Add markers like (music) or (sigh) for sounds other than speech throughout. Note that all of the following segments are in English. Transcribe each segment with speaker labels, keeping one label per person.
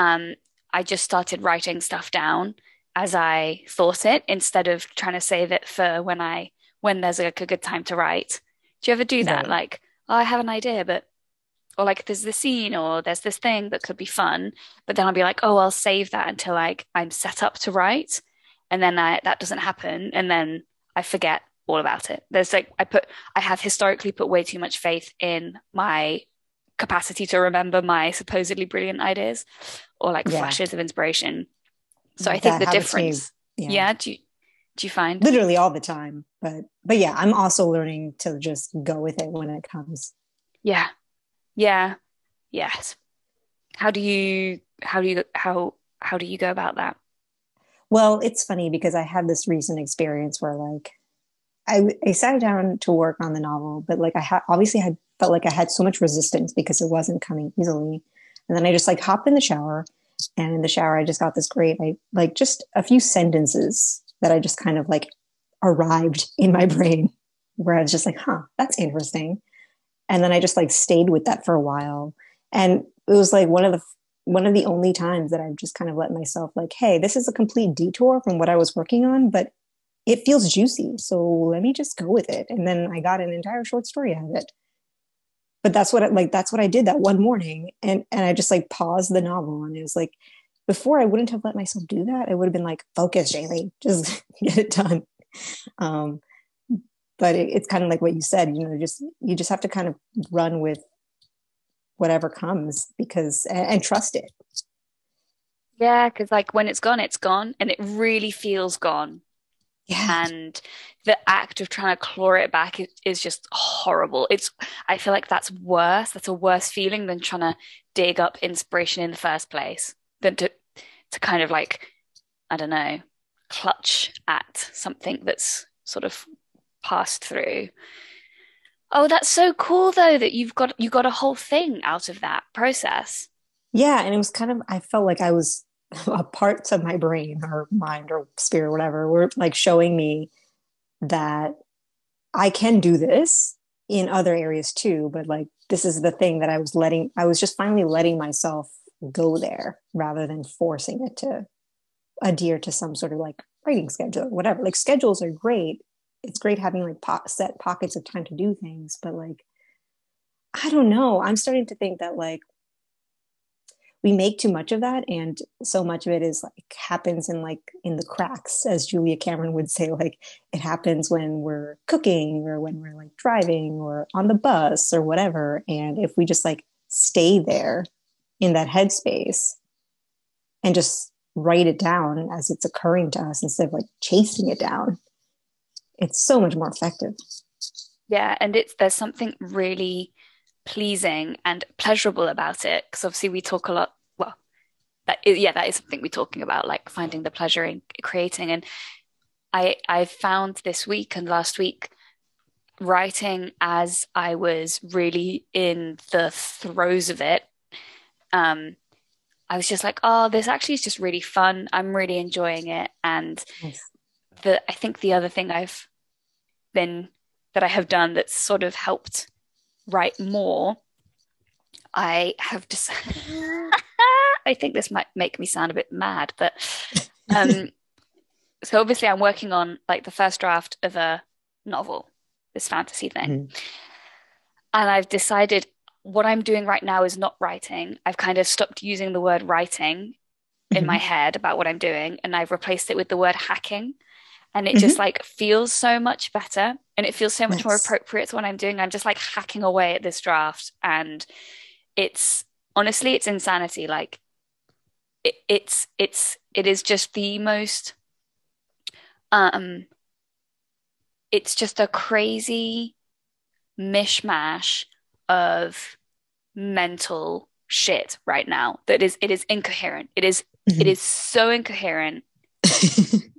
Speaker 1: um, I just started writing stuff down as I thought it instead of trying to save it for when I when there's like a good time to write. Do you ever do that?
Speaker 2: Right.
Speaker 1: Like, oh, I have an idea, but or like there's this scene or there's this thing that could be fun, but then I'll be like, oh, I'll save that until like I'm set up to write, and then I, that doesn't happen, and then I forget all about it. There's like I put I have historically put way too much faith in my capacity to remember my supposedly brilliant ideas or like
Speaker 2: Yeah.
Speaker 1: flashes of inspiration. So I think
Speaker 2: That
Speaker 1: the
Speaker 2: happens me,
Speaker 1: difference,
Speaker 2: Yeah.
Speaker 1: yeah, do you do you find?
Speaker 2: Literally all the time. But but yeah, I'm also learning to just go with it when it comes.
Speaker 1: Yeah. Yeah. Yes. How do you how do you how how do you go about that?
Speaker 2: Well, it's funny because I had this recent experience where like I, I sat down to work on the novel, but like I had obviously had felt like I had so much resistance because it wasn't coming easily. And then I just like hopped in the shower and in the shower I just got this great I like just a few sentences that I just kind of like arrived in my brain where I was just like, huh, that's interesting. And then I just like stayed with that for a while. And it was like one of the one of the only times that I've just kind of let myself like, hey, this is a complete detour from what I was working on, but it feels juicy. So let me just go with it. And then I got an entire short story out of it. But that's what I, like that's what I did that one morning. And and I just like paused the novel and it was like before I wouldn't have let myself do that. I would have been like, focus, Shaili, just (laughs) get it done. Um, but it, it's kind of like what you said, you know, just you just have to kind of run with whatever comes because and, and trust it.
Speaker 1: Yeah, because like when it's gone, it's gone, and it really feels gone.
Speaker 2: Yeah.
Speaker 1: And the act of trying to claw it back is, is just horrible. It's I feel like that's worse. That's a worse feeling than trying to dig up inspiration in the first place. Than to to kind of like I don't know, clutch at something that's sort of passed through. Oh, that's so cool though that you've got you got a whole thing out of that process.
Speaker 2: Yeah, and it was kind of I felt like I was (laughs) parts of my brain or mind or spirit, whatever, were like showing me that I can do this in other areas too. But like this is the thing that I was letting I was just finally letting myself go there rather than forcing it to adhere to some sort of like writing schedule or whatever. Like schedules are great. It's great having like po- set pockets of time to do things, but like I don't know. I'm starting to think that like we make too much of that and so much of it is like happens in like in the cracks as julia cameron would say like it happens when we're cooking or when we're like driving or on the bus or whatever and if we just like stay there in that headspace and just write it down as it's occurring to us instead of like chasing it down it's so much more effective.
Speaker 1: Yeah, and it's there's something really pleasing and pleasurable about it because obviously we talk a lot. Well, that is, yeah, that is something we're talking about, like finding the pleasure in creating. And I I found this week and last week writing as I was really in the throes of it. Um, I was just like, oh, this actually is just really fun. I'm really enjoying it. And the I think the other thing I've been that I have done that's sort of helped write more, I have just (laughs) I think this might make me sound a bit mad, but um (laughs) so obviously I'm working on like the first draft of a novel, this fantasy thing.
Speaker 2: Mhm.
Speaker 1: And I've decided what I'm doing right now is not writing. I've kind of stopped using the word writing in my head about what I'm doing and I've replaced it with the word hacking. And it just like feels so much better and it feels so much more appropriate to what I'm doing. I'm just like hacking away at this draft and it's honestly it's insanity. Like it, it's it's it is just the most um it's just a crazy mishmash of mental shit right now that is it is incoherent. It is it
Speaker 2: Mhm.
Speaker 1: is so incoherent, (laughs)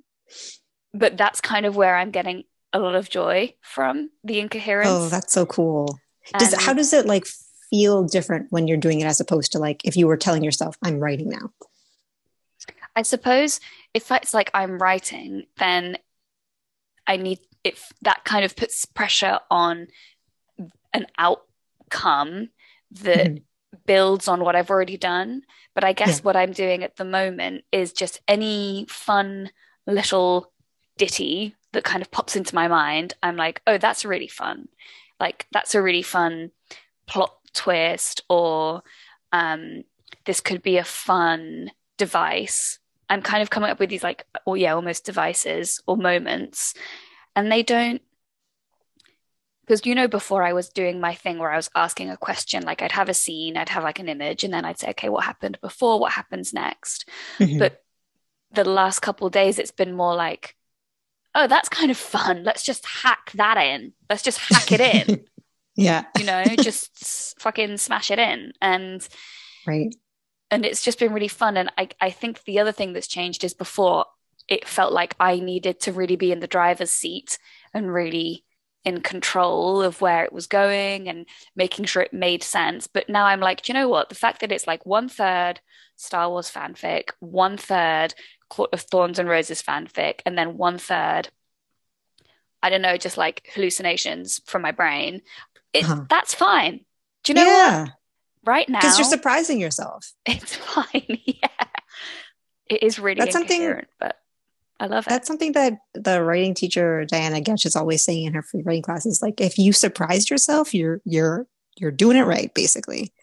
Speaker 1: but that's kind of where I'm getting a lot of joy from the incoherence.
Speaker 2: oh that's so cool does
Speaker 1: And
Speaker 2: how does it like feel different when you're doing it as opposed to like if you were telling yourself i'm writing now
Speaker 1: I suppose if it's like I'm writing, then I need if that kind of puts pressure on an outcome that
Speaker 2: Mhm.
Speaker 1: builds on what I've already done. But I guess
Speaker 2: Yeah.
Speaker 1: what I'm doing at the moment is just any fun little ditty that kind of pops into my mind. I'm like, oh, that's really fun. Like, that's a really fun plot twist, or um, this could be a fun device. I'm kind of coming up with these, like, oh, yeah, almost devices or moments. And they don't because you know before I was doing my thing where I was asking a question like I'd have a scene I'd have like an image and then I'd say okay what happened before what happens next
Speaker 2: Mhm.
Speaker 1: but the last couple of days it's been more like oh that's kind of fun let's just hack that in let's just hack it in (laughs)
Speaker 2: yeah.
Speaker 1: you know just fucking smash it in and
Speaker 2: Right.
Speaker 1: and it's just been really fun and I, I think the other thing that's changed is before it felt like I needed to really be in the driver's seat and really in control of where it was going and making sure it made sense. But now I'm like, do you know what? The fact that it's like one third Star Wars fanfic, one third Court of Thorns and Roses fanfic, and then one third, I don't know, just like hallucinations from my brain. It,
Speaker 2: Uh-huh.
Speaker 1: That's fine. Do you know what? Right now,
Speaker 2: Because you're surprising yourself. (laughs)
Speaker 1: it's fine. (laughs) yeah. It is really
Speaker 2: That's something-
Speaker 1: but I love it.
Speaker 2: That's something that the writing teacher Diana Getch is always saying in her free writing classes. Like, if you surprised yourself, you're you're you're doing it right, basically.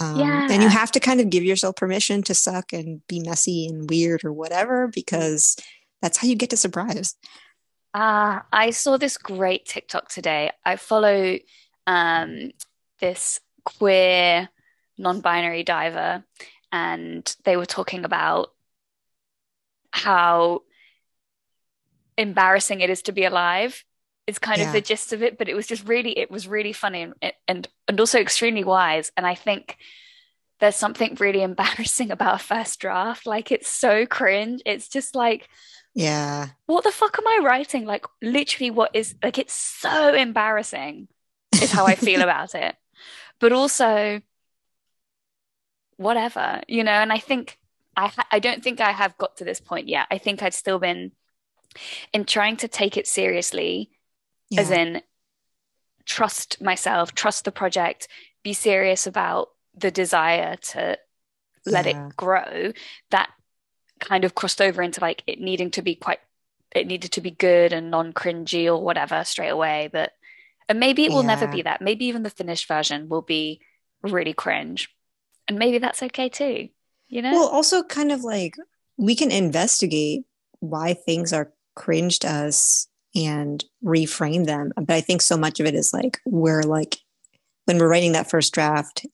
Speaker 2: Um, And you have to kind of give yourself permission to suck and be messy and weird or whatever, because that's how you get to surprise.
Speaker 1: Ah, I saw this great TikTok today. I follow um, this queer non-binary diver, and they were talking about how embarrassing it is to be alive. Is kind of the gist of it, but it was just really, it was really funny and and and also extremely wise. And I think there's something really (laughs) embarrassing about a first draft. Like it's so cringe. It's just like
Speaker 2: Yeah.
Speaker 1: what the fuck am I writing? Like, literally, what is like, it's so embarrassing, is how I feel (laughs) about it. But also, whatever, you know, and I think I, ha- I don't think I have got to this point yet. I think I've still been in trying to take it seriously,
Speaker 2: Yeah.
Speaker 1: as in trust myself, trust the project, be serious about the desire to let
Speaker 2: Yeah.
Speaker 1: it grow. That kind of crossed over into like it needing to be quite it needed to be good and non-cringy or whatever straight away but and maybe it will never be that maybe even the finished version will be really cringe and maybe that's okay too you know
Speaker 2: Well, also kind of like we can investigate why things are cringed us and reframe them. But I think so much of it is like we're like when we're writing that first draft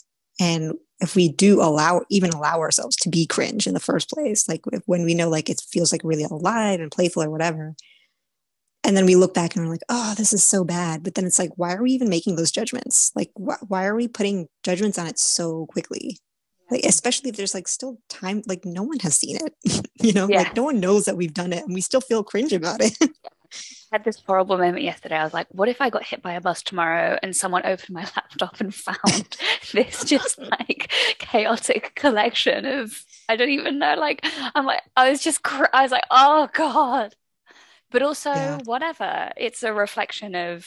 Speaker 2: and if we do allow even allow ourselves to be cringe in the first place, like if, when we know like it feels like really alive and playful or whatever. And then we look back and we're like, oh, this is so bad. But then it's like, why are we even making those judgments? Like, wh- why are we putting judgments on it so quickly? like especially if there's like still time like no one has seen it (laughs) you know
Speaker 1: Yeah.
Speaker 2: like no one knows that we've done it and we still feel cringe about it (laughs) (laughs)
Speaker 1: had this horrible moment yesterday. I was like, what if I got hit by a bus tomorrow and someone opened my (laughs) laptop and found (laughs) this just like chaotic collection of, I don't even know. Like, I'm like, I was just, cr- I was like, oh God. But also,
Speaker 2: Yeah.
Speaker 1: whatever. It's a reflection of,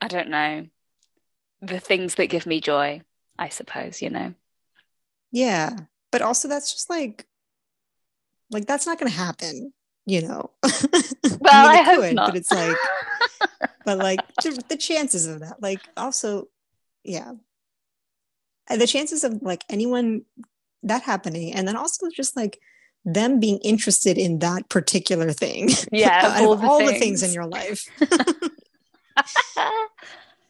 Speaker 1: I don't know, the things that give me joy, I suppose, you know?
Speaker 2: yeah but also that's just like like that's not gonna happen you know (laughs)
Speaker 1: Well,
Speaker 2: mean,
Speaker 1: I hope
Speaker 2: could,
Speaker 1: not.
Speaker 2: but it's like (laughs) but like the chances of that like also yeah. Uh, the chances of like anyone that happening and then also just like them being interested in that particular thing. (laughs)
Speaker 1: Yeah, of all the
Speaker 2: all the things in your life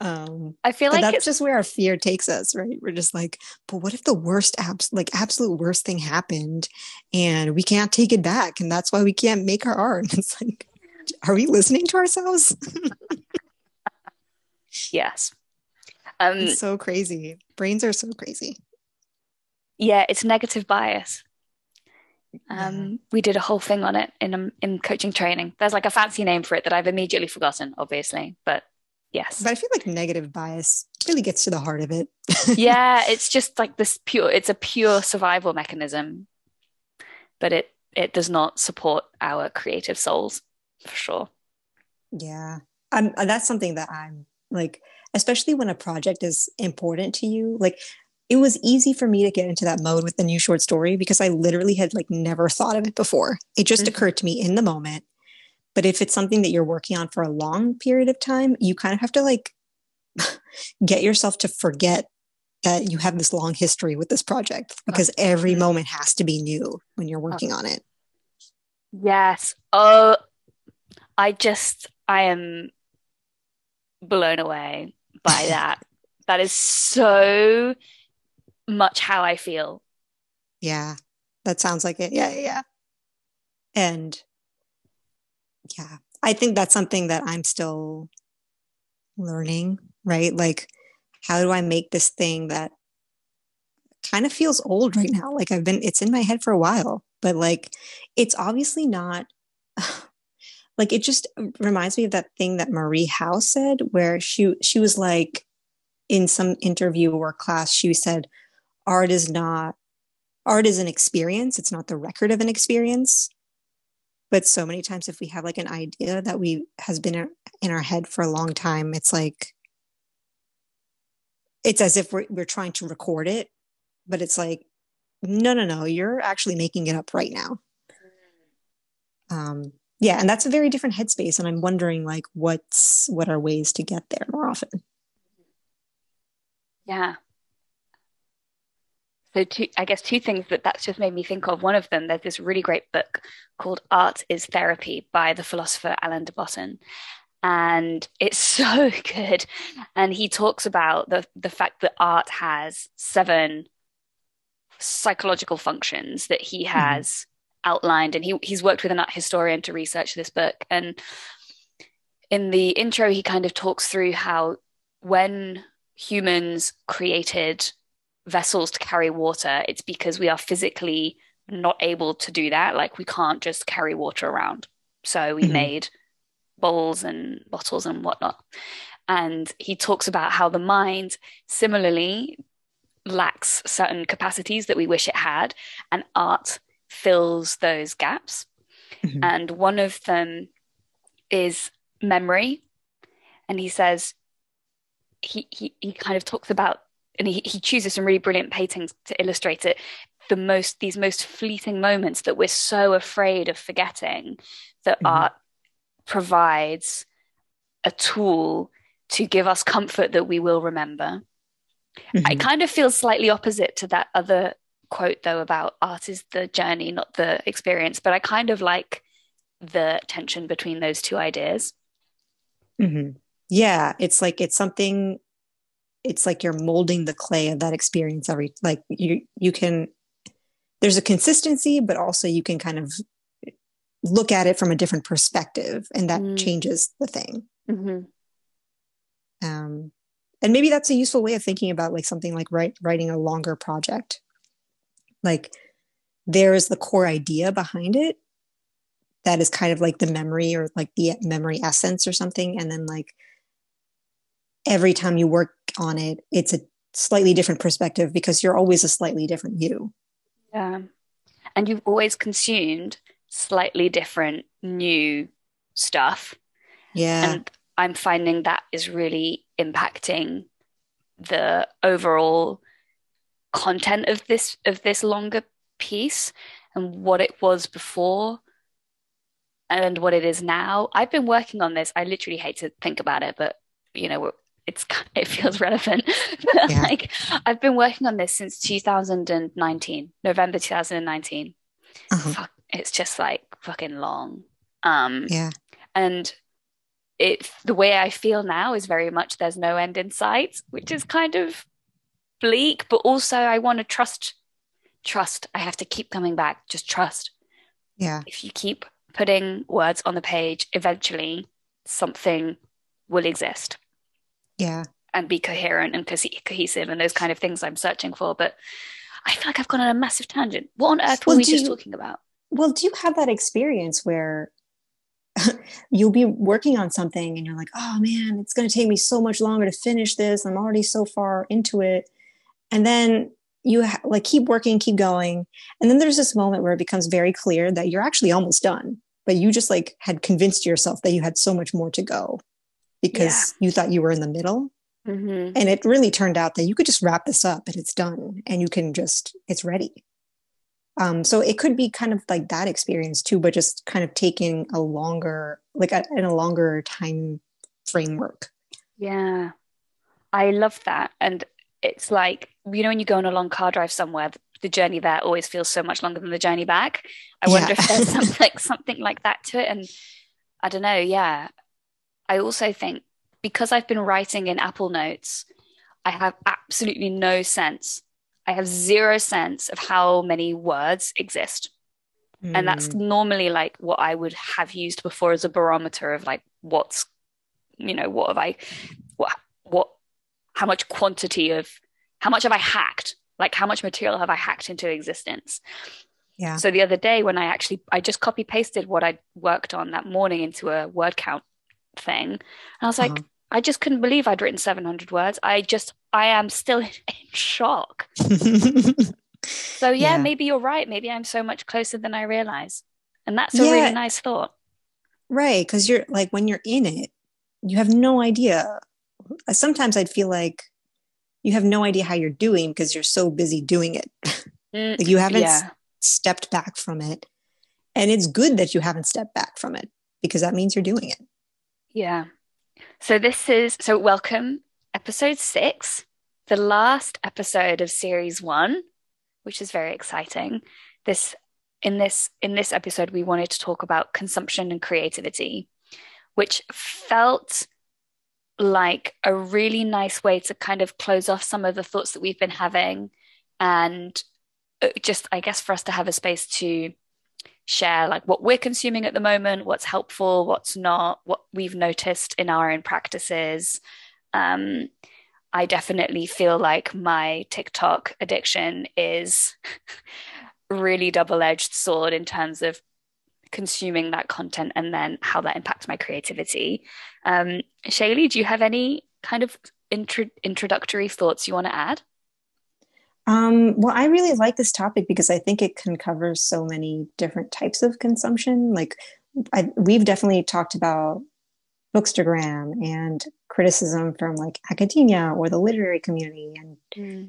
Speaker 2: um
Speaker 1: I feel like
Speaker 2: that's
Speaker 1: it's
Speaker 2: just where our fear takes us right we're just like but what if the worst abs like absolute worst thing happened and we can't take it back and that's why we can't make our art (laughs) it's like are we listening to ourselves (laughs)
Speaker 1: yes. Um,
Speaker 2: it's so crazy brains are so crazy
Speaker 1: yeah, it's negative bias.
Speaker 2: Yeah.
Speaker 1: Um, we did a whole thing on it in um, in coaching training. There's like a fancy name for it that I've immediately forgotten, obviously, but yes,
Speaker 2: but i feel like negative bias really gets to the heart of it (laughs)
Speaker 1: yeah, it's just like this pure. It's a pure survival mechanism, but it it does not support our creative souls for sure.
Speaker 2: Yeah. I'm, uh, that's something that I'm like, especially when a project is important to you. Like it was easy for me to get into that mode with the new short story because I literally had like never thought of it before. It just mm-hmm. occurred to me in the moment. But if it's something that you're working on for a long period of time, you kind of have to like (laughs) get yourself to forget that you have this long history with this project because every moment has to be new when you're working on it.
Speaker 1: Yes. Oh, I just, I am blown away by (laughs) that. that is so much how I feel.
Speaker 2: Yeah, that sounds like it. Yeah, yeah. And yeah, I think that's something that I'm still learning, right? Like, how do I make this thing that kind of feels old right now? Like, I've been, it's in my head for a while, but like, it's obviously not. (sighs) like it just reminds me of that thing that Marie Howe said where she she was like in some interview or class she said art is not art is an experience it's not the record of an experience but so many times if we have like an idea that we has been in our head for a long time it's like it's as if we're, we're trying to record it but it's like no no no you're actually making it up right now. Um yeah and that's a very different headspace and i'm wondering like what's what are ways to get there more often?
Speaker 1: Yeah so two i guess two things that that's just made me think of one of them there's this really great book called Art as Therapy by the philosopher Alain de Botton and it's (laughs) so good and he talks about the the fact that art has seven psychological functions that he mm-hmm. has mm-hmm. outlined and he he's worked with an art historian to research this book and in the intro he kind of talks through how when humans created vessels to carry water, it's because we are physically not able to do that. Like we can't just carry water around. So we mm-hmm. made bowls and bottles and whatnot. And he talks about how the mind similarly lacks certain capacities that we wish it had, and art fills those gaps. Mm-hmm. And one of them is memory. And he says, he, he, he kind of talks about and he, he chooses some really brilliant paintings to illustrate it the most these most fleeting moments that we're so afraid of forgetting that mm-hmm. art provides a tool to give us comfort that we will remember mm-hmm. i kind of feel slightly opposite to that other quote though about art is the journey not the experience but i kind of like the tension between those two ideas
Speaker 2: mm-hmm. yeah it's like it's something it's like you're molding the clay of that experience every like you you can there's a consistency but also you can kind of look at it from a different perspective and that mm. changes the thing mm-hmm. um and maybe that's a useful way of thinking about like something like write, writing a longer project like there is the core idea behind it that is kind of like the memory or like the memory essence or something and then like every time you work on it, it's a slightly different perspective because you're always a slightly different you.
Speaker 1: Yeah. And you've always consumed slightly different new stuff.
Speaker 2: Yeah.
Speaker 1: And I'm finding that is really impacting the overall content of this of this longer piece and what it was before and what it is now. I've been working on this. I literally hate to think about it, but you know, it's it feels relevant. (laughs) Yeah. like I've been working on this since 2019, November 2019. Uh-huh. Fuck, it's just like fucking long. Um,
Speaker 2: yeah,
Speaker 1: and it the way I feel now is very much there's no end in sight, which is kind of bleak, but also I want to trust. Trust. I have to keep coming back. Just trust.
Speaker 2: Yeah.
Speaker 1: If you keep putting words on the page, eventually something will exist
Speaker 2: yeah.
Speaker 1: and be coherent and co- cohesive and those kind of things i'm searching for but i feel like i've gone on a massive tangent. What on earth were well, we just you, talking about?
Speaker 2: Well do you have that experience where (laughs) you'll be working on something and you're like oh man it's going to take me so much longer to finish this. I'm already so far into it. And then you ha- like keep working keep going. And then there's this moment where it becomes very clear that you're actually almost done but you just like had convinced yourself that you had so much more to go because yeah. you thought you were in the middle.
Speaker 1: Mhm.
Speaker 2: And it really turned out that you could just wrap this up and it's done and you can just, it's ready. Um, so it could be kind of like that experience too, but just kind of taking a longer, like a, in a longer time framework.
Speaker 1: Yeah. I love that. And it's like, you know, when you go on a long car drive somewhere, the journey there always feels so much longer than the journey back. I wonder
Speaker 2: Yeah.
Speaker 1: if there's (laughs) something like something like that to it. And I don't know, yeah. I also think because I've been writing in Apple Notes, I have absolutely no sense. I have zero sense of how many words exist. And that's
Speaker 2: Mm,
Speaker 1: normally like what I would have used before as a barometer of like what's, you know, what have I, what, what, how much quantity of, how much have I hacked? Like how much material have I hacked into existence?
Speaker 2: yeah.
Speaker 1: So the other day when I actually, I just copy pasted what I worked on that morning into a word count thing. And I was like,
Speaker 2: Uh-huh.
Speaker 1: I just couldn't believe I'd written 700 words. I just, I am still (laughs) in shock. So (laughs) yeah,
Speaker 2: Yeah.
Speaker 1: maybe you're right. Maybe I'm so much closer than I realize. And that's a
Speaker 2: Yeah.
Speaker 1: really nice thought.
Speaker 2: right. Cause you're like, when you're in it, you have no idea. Sometimes I'd feel like you have no idea how you're doing because you're so busy doing it. (laughs)
Speaker 1: Mm,
Speaker 2: Like you haven't s- stepped back from it. And it's good that you haven't stepped back from it because that means you're doing it.
Speaker 1: Yeah. So this is, so welcome, episode six, the last episode of series one, which is very exciting. This, in this, in this episode, we wanted to talk about consumption and creativity, which felt like a really nice way to kind of close off some of the thoughts that we've been having and uh, just, I guess, for us to have a space to share like what we're consuming at the moment, what's helpful, what's not, what we've noticed in our own practices. Um, I definitely feel like my TikTok addiction is (laughs) really double-edged sword in terms of consuming that content and then how that impacts my creativity. Um, Shaili, do you have any kind of intro introductory thoughts you want to add?
Speaker 2: Um, well, I really like this topic because I think it can cover so many different types of consumption. Like, I, we've definitely talked about bookstagram and criticism from like academia or the literary community and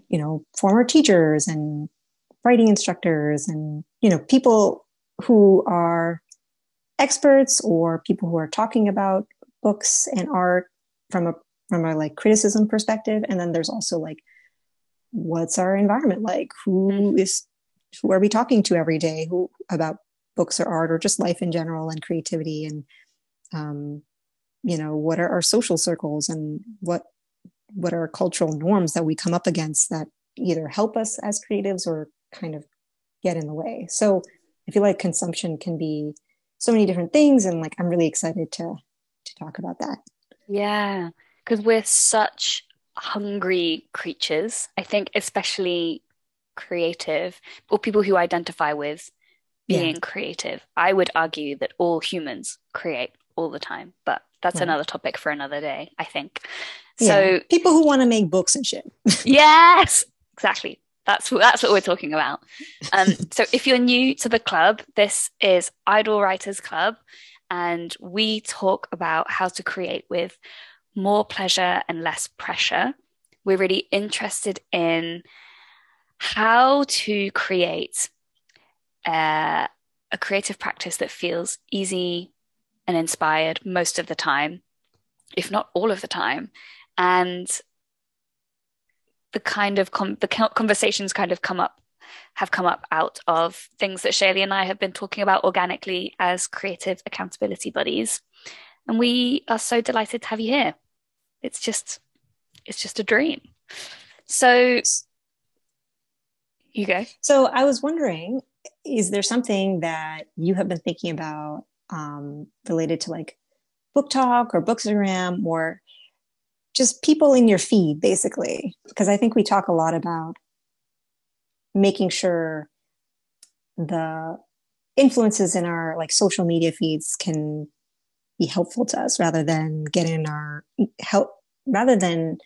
Speaker 2: you know former teachers and writing instructors and you know people who are experts or people who are talking about books and art from a from a like criticism perspective and then there's also like what's our environment like? Who is who are we talking to every day? Who about books or art or just life in general and creativity and um, you know what are our social circles and what what are cultural norms that we come up against that either help us as creatives or kind of get in the way? So i feel like consumption can be so many different things and like i'm really excited to to talk about that.
Speaker 1: Yeah, because we're such hungry creatures. I think especially creative or people who identify with
Speaker 2: Yeah.
Speaker 1: being creative. I would argue that all humans create all the time, but that's
Speaker 2: Right.
Speaker 1: another topic for another day, I think.
Speaker 2: yeah.
Speaker 1: So,
Speaker 2: people who want to make books and shit (laughs)
Speaker 1: yes, exactly. That's that's what we're talking about. Um, (laughs) so if you're new to the club, this is Idle Writers Club, and we talk about how to create with more pleasure and less pressure. We're really interested in how to create uh, a creative practice that feels easy and inspired most of the time, if not all of the time, and the kind of com- the conversations kind of come up have come up out of things that Shaili and I have been talking about organically as creative accountability buddies. And we are so delighted to have you here. It's just it's just a dream. So you go.
Speaker 2: So I was wondering, is there something that you have been thinking about um, related to like book talk or bookstagram or just people in your feed, basically? Because I think we talk a lot about making sure the influences in our like social media feeds can be helpful to us rather than get in our help rather than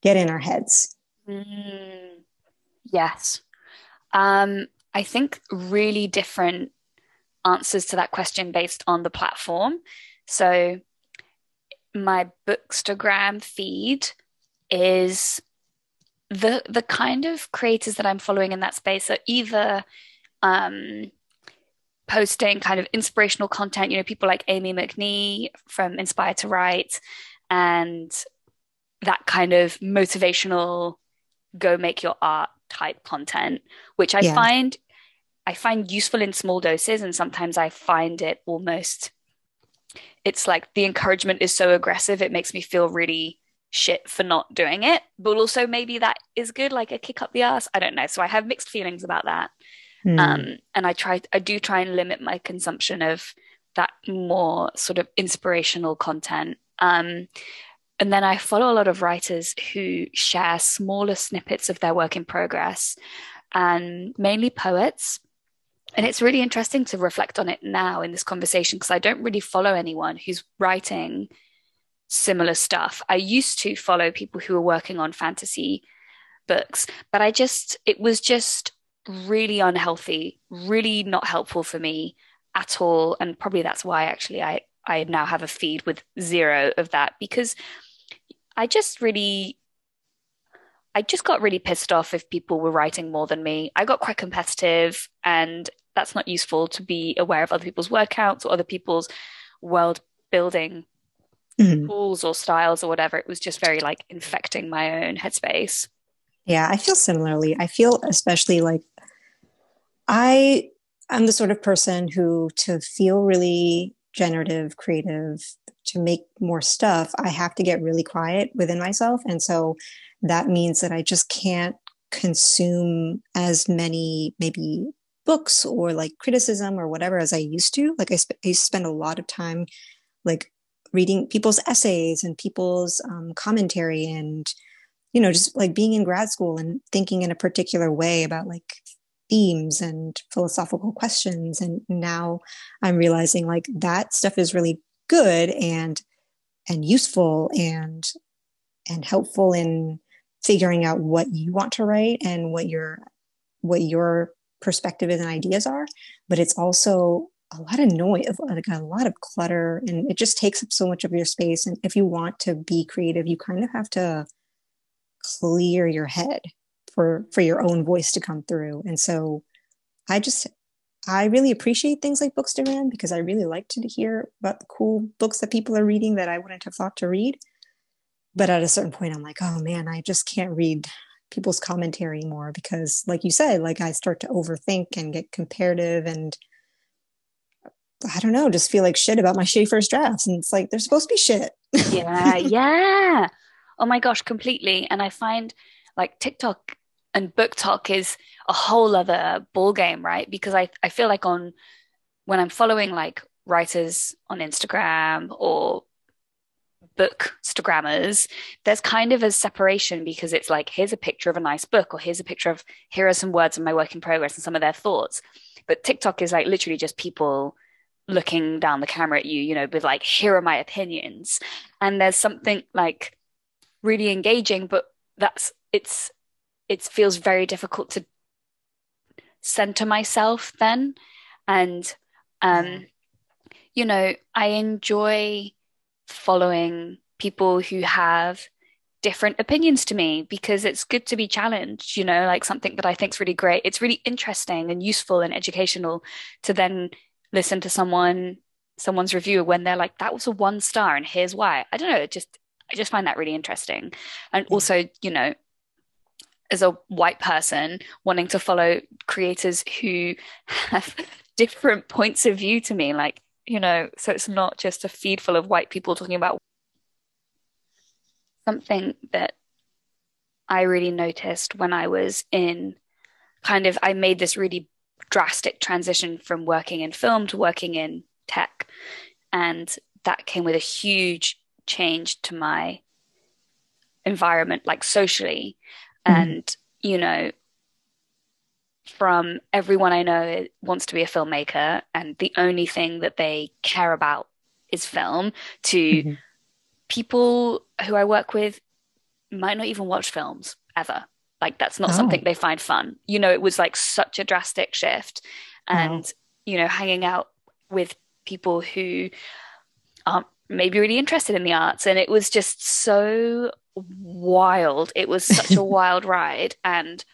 Speaker 2: get in our heads.
Speaker 1: Mm, yes. Um, I think really different answers to that question based on the platform. So my Bookstagram feed is the the kind of creators that I'm following in that space are either um, posting kind of inspirational content, you know, people like Amie McNee from Inspire to Write and that kind of motivational go make your art type content, which I yeah. find I find useful in small doses and sometimes I find it almost it's like the encouragement is so aggressive it makes me feel really shit for not doing it but also maybe that is good like a kick up the ass i don't know so i have mixed feelings about that mm. um, and i try i do try and limit my consumption of that more sort of inspirational content um, and then i follow a lot of writers who share smaller snippets of their work in progress and mainly poets and it's really interesting to reflect on it now in this conversation because I don't really follow anyone who's writing similar stuff. I used to follow people who were working on fantasy books, but I just, it was just really unhealthy, really not helpful for me at all. And probably that's why actually I, I now have a feed with zero of that because I just really I just got really pissed off if people were writing more than me. I got quite competitive, and that's not useful to be aware of other people's workouts or other people's world building mm-hmm. tools or styles or whatever. It was just very like infecting my own headspace.
Speaker 2: Yeah, I feel similarly. I feel especially like I am the sort of person who to feel really generative, creative, to make more stuff, I have to get really quiet within myself. And so that means that I just can't consume as many maybe books or like criticism or whatever as I used to. Like I, sp- I used to spend a lot of time like reading people's essays and people's um, commentary and you know just like being in grad school and thinking in a particular way about like themes and philosophical questions and now i'm realizing like that stuff is really good and and useful and and helpful in figuring out what you want to write and what your what your perspective and ideas are. But it's also a lot of noise like a lot of clutter and it just takes up so much of your space. And if you want to be creative you kind of have to clear your head for for your own voice to come through. And so i just i really appreciate things like books bookstagram because i really like to hear about the cool books that people are reading that i wouldn't have thought to read. But at a certain point i'm like oh man i just can't read people's commentary more because like you said like i start to overthink and get comparative and i don't know just feel like shit about my shitty first drafts. And it's like they're supposed to be shit.
Speaker 1: Yeah yeah. (laughs) Oh my gosh completely. And i find like tiktok and BookTok is a whole other ball game right because i i feel like on when i'm following like writers on instagram or book Instagrammers, there's kind of a separation because it's like, here's a picture of a nice book, or here's a picture of, here are some words of my work in progress and some of their thoughts. But TikTok is like literally just people looking down the camera at you, you know, with like, here are my opinions. And there's something like really engaging, but that's, it's, it feels very difficult to center myself then. And, um, you know, I enjoy following people who have different opinions to me because it's good to be challenged you know like something that i think is really great. It's really interesting and useful and educational to then listen to someone someone's review when they're like that was a one star and here's why. I don't know it just i just find that really interesting. And also you know as a white person wanting to follow creators who have (laughs) different points of view to me like you know, so it's not just a feed full of white people talking about something that I really noticed when I was in kind of, I made this really drastic transition from working in film to working in tech. And that came with a huge change to my environment, like socially. Mm-hmm. And, you know, from everyone I know wants to be a filmmaker, and the only thing that they care about is film, to mm-hmm. people who I work with might not even watch films ever. Like that's not oh. something they find fun. You know, it was like such a drastic shift, and you know, hanging out with people who aren't maybe really interested in the arts, and it was just so wild. It was such a (laughs) wild ride. And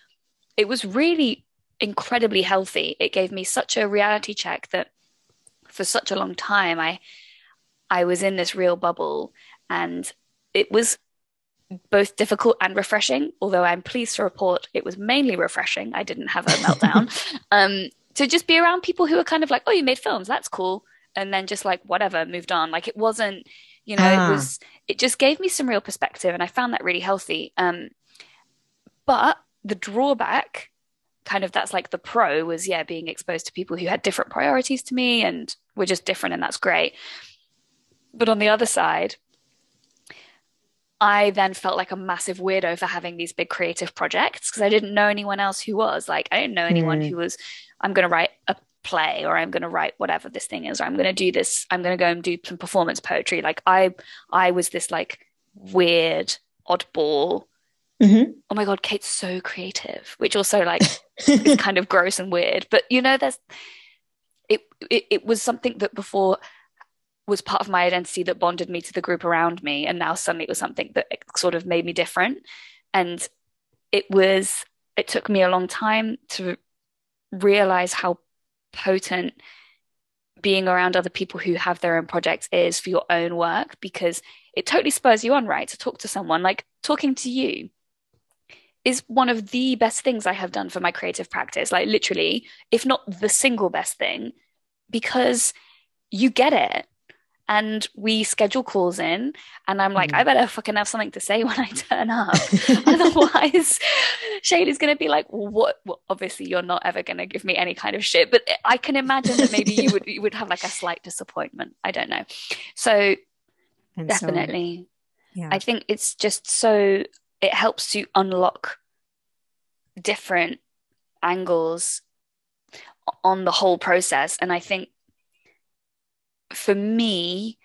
Speaker 1: it was really incredibly healthy. It gave me such a reality check that for such a long time I I was in this real bubble and it was both difficult and refreshing, although I'm pleased to report it was mainly refreshing. I didn't have a meltdown. (laughs) um, to just be around people who were kind of like, oh, you made films, that's cool. And then just like, whatever, moved on. Like it wasn't, you know, ah. it was, it just gave me some real perspective and I found that really healthy. Um, but the drawback, kind of that's like the pro was, yeah, being exposed to people who had different priorities to me and were just different and that's great. But on the other side, I then felt like a massive weirdo for having these big creative projects because I didn't know anyone else who was. Like, I didn't know anyone mm. who was, I'm going to write a play or I'm going to write whatever this thing is, or I'm going to do this, I'm going to go and do some performance poetry. Like, I, I was this like weird, oddball. Mm-hmm. Oh my God, Kate's so creative, which also like is (laughs) kind of gross and weird. But you know, there's, it, it, it was something that before was part of my identity that bonded me to the group around me and now suddenly it was something that sort of made me different and it was it took me a long time to realize how potent being around other people who have their own projects is for your own work because it totally spurs you on right to talk to someone. Like talking to you is one of the best things I have done for my creative practice like literally if not the single best thing because you get it and we schedule calls in and i'm like mm. i better fucking have something to say (laughs) when i turn up. (laughs) Otherwise Shade is going to be like what? Well, obviously you're not ever going to give me any kind of shit but i can imagine that maybe you (laughs) would you would have like a slight disappointment. I don't know. So and definitely so, yeah. i think it's just so it helps to unlock different angles on the whole process and i think for me,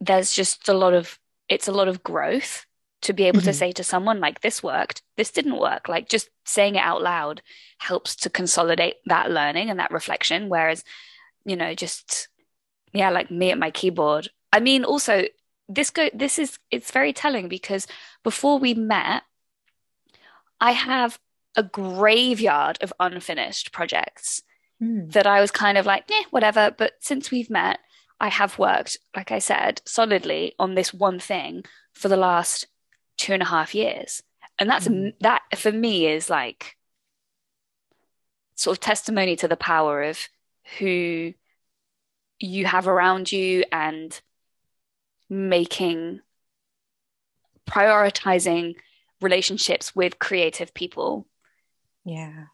Speaker 1: there's just a lot of it's a lot of growth to be able mm-hmm. to say to someone like this worked this didn't work like just saying it out loud helps to consolidate that learning and that reflection whereas you know just yeah like me at my keyboard i mean also this go this is it's very telling because before we met i have a graveyard of unfinished projects mm. that i was kind of like yeah whatever but since we've met I have worked, like I said, solidly on this one thing for the last two and a half years. And that's mm. that for me is like sort of testimony to the power of who you have around you and making prioritizing relationships with creative people.
Speaker 2: Yeah.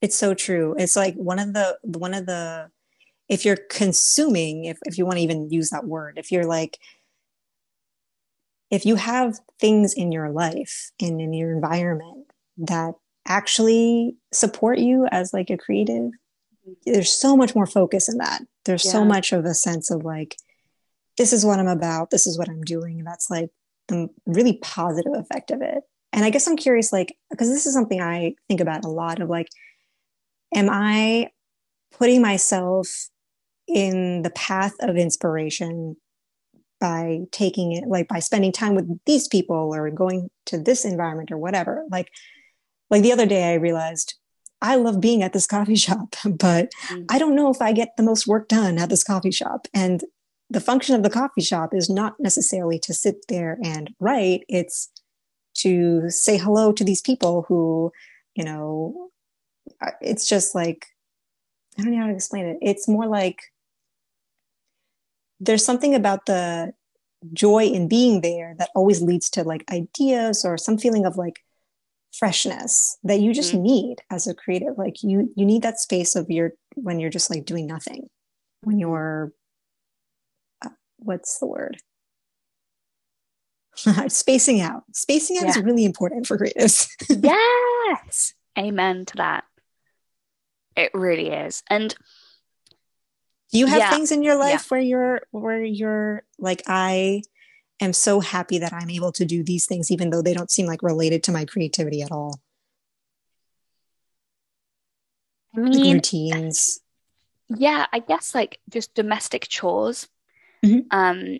Speaker 2: It's so true. It's like one of the one of the if you're consuming if, if you want to even use that word if you're like if you have things in your life and in your environment that actually support you as like a creative mm-hmm. there's so much more focus in that. There's yeah. so much of a sense of like this is what i'm about this is what i'm doing that's like the really positive effect of it. And i guess i'm curious like because this is something i think about a lot of like am i putting myself in the path of inspiration by taking it like by spending time with these people or going to this environment or whatever. Like like the other day i realized i love being at this coffee (laughs) shop but mm. i don't know if i get the most work done at this coffee shop. And the function of the coffee shop is not necessarily to sit there and write. It's to say hello to these people who you know it's just like i don't know how to explain it. It's more like there's something about the joy in being there that always leads to like ideas or some feeling of like freshness that you just mm-hmm. need as a creative. Like you you need that space of your when you're just like doing nothing. When you're uh, what's the word? (laughs) Spacing out. Spacing out yeah. is really important for creatives. (laughs)
Speaker 1: Yes! Amen to that. It really is. And
Speaker 2: do you have yeah. things in your life yeah. where you're where you're like I am so happy that I'm able to do these things even though they don't seem like related to my creativity at all?
Speaker 1: I mean, like routines. Yeah, I guess like just domestic chores. Mm-hmm. Um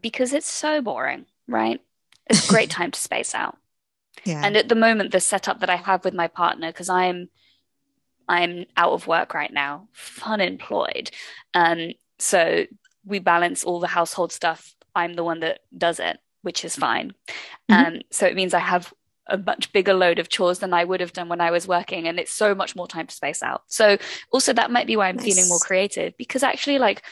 Speaker 1: because it's so boring, right? it's a great (laughs) time to space out.
Speaker 2: Yeah.
Speaker 1: And at the moment, the setup that I have with my partner, because I'm I'm out of work right now, unemployed. Um, so we balance all the household stuff. I'm the one that does it, which is fine. Mm-hmm. Um, so it means I have a much bigger load of chores than I would have done when I was working. And it's so much more time to space out. So also that might be why I'm nice. feeling more creative because actually like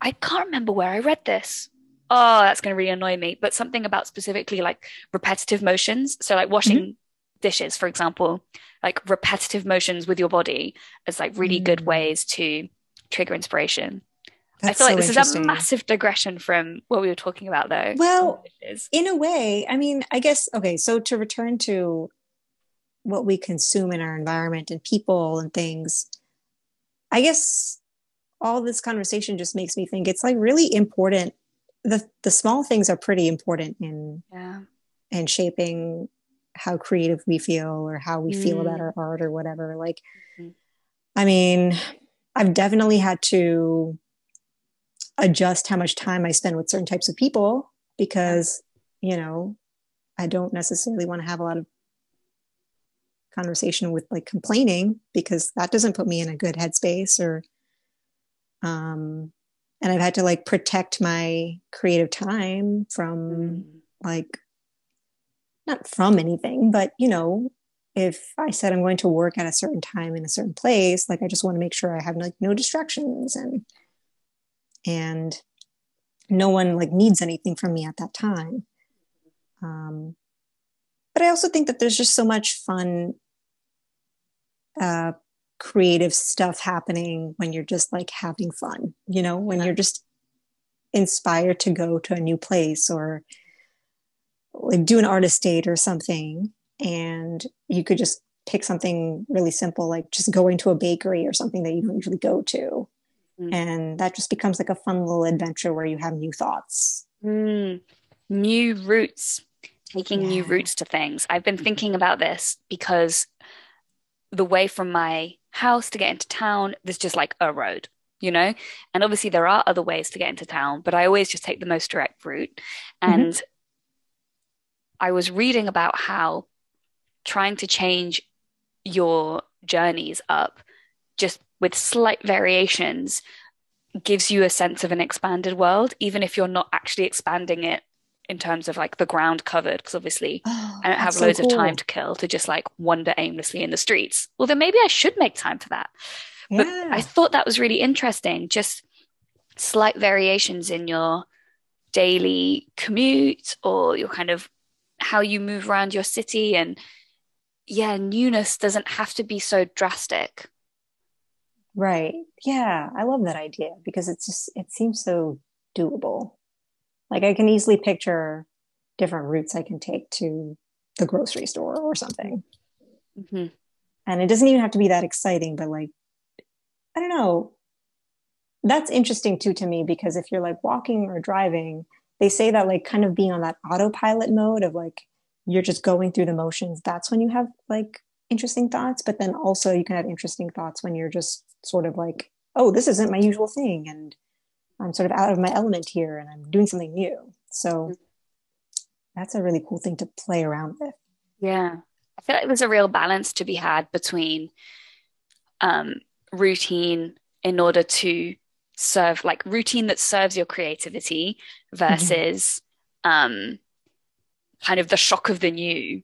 Speaker 1: I can't remember where I read this. Oh, that's going to really annoy me. But something about specifically like repetitive motions. So like washing mm-hmm. Dishes, for example, like repetitive motions with your body as like really mm. good ways to trigger inspiration. That's I feel so like this is a massive digression from what we were talking about, though.
Speaker 2: Well, in a way, I mean, I guess, okay, so to return to what we consume in our environment and people and things, I guess all this conversation just makes me think it's like really important. The, the small things are pretty important in
Speaker 1: yeah.
Speaker 2: in shaping how creative we feel or how we mm. feel about mm. our art or whatever. Like, mm-hmm. I mean, I've definitely had to adjust how much time I spend with certain types of people because, you know, I don't necessarily want to have a lot of conversation with like complaining because that doesn't put me in a good headspace or um and I've had to like protect my creative time from mm. like not from anything, but you know, if I said I'm going to work at a certain time in a certain place, like I just want to make sure I have like no distractions and and no one like needs anything from me at that time. Um, but i also think that there's just so much fun uh, creative stuff happening when you're just like having fun you know when you're just inspired to go to a new place or like do an artist date or something and you could just pick something really simple like just going to a bakery or something that you don't usually go to Mm. And that just becomes like a fun little adventure where you have new thoughts.
Speaker 1: Mm. New routes, taking yeah. new routes to things. I've been thinking about this because the way from my house to get into town, there's just like a road, you know? And obviously there are other ways to get into town, but I always just take the most direct route. Mm-hmm. And mm-hmm. I was reading about how trying to change your journeys up just with slight variations gives you a sense of an expanded world, even if you're not actually expanding it in terms of like the ground covered, because obviously oh, (gasps) I don't have loads so cool. of time to kill to just like wander aimlessly in the streets. Well, then maybe I should make time for that. Yeah. But I thought that was really interesting. Just slight variations in your daily commute or your kind of how you move around your city and yeah, newness doesn't have to be so drastic.
Speaker 2: Right. Yeah, I love that idea because it's just it seems so doable. Like I can easily picture different routes I can take to the grocery store or something. Mm-hmm. And it doesn't even have to be that exciting, but like I don't know. That's interesting too to me because if you're like walking or driving, they say that like kind of being on that autopilot mode of like you're just going through the motions, that's when you have like interesting thoughts. But then also you can have interesting thoughts when you're just sort of like, oh, this isn't my usual thing. And I'm sort of out of my element here and I'm doing something new. So mm-hmm. that's a really cool thing to play around with.
Speaker 1: Yeah. I feel like there's a real balance to be had between um, routine in order to serve, like routine that serves your creativity versus mm-hmm. um, kind of the shock of the new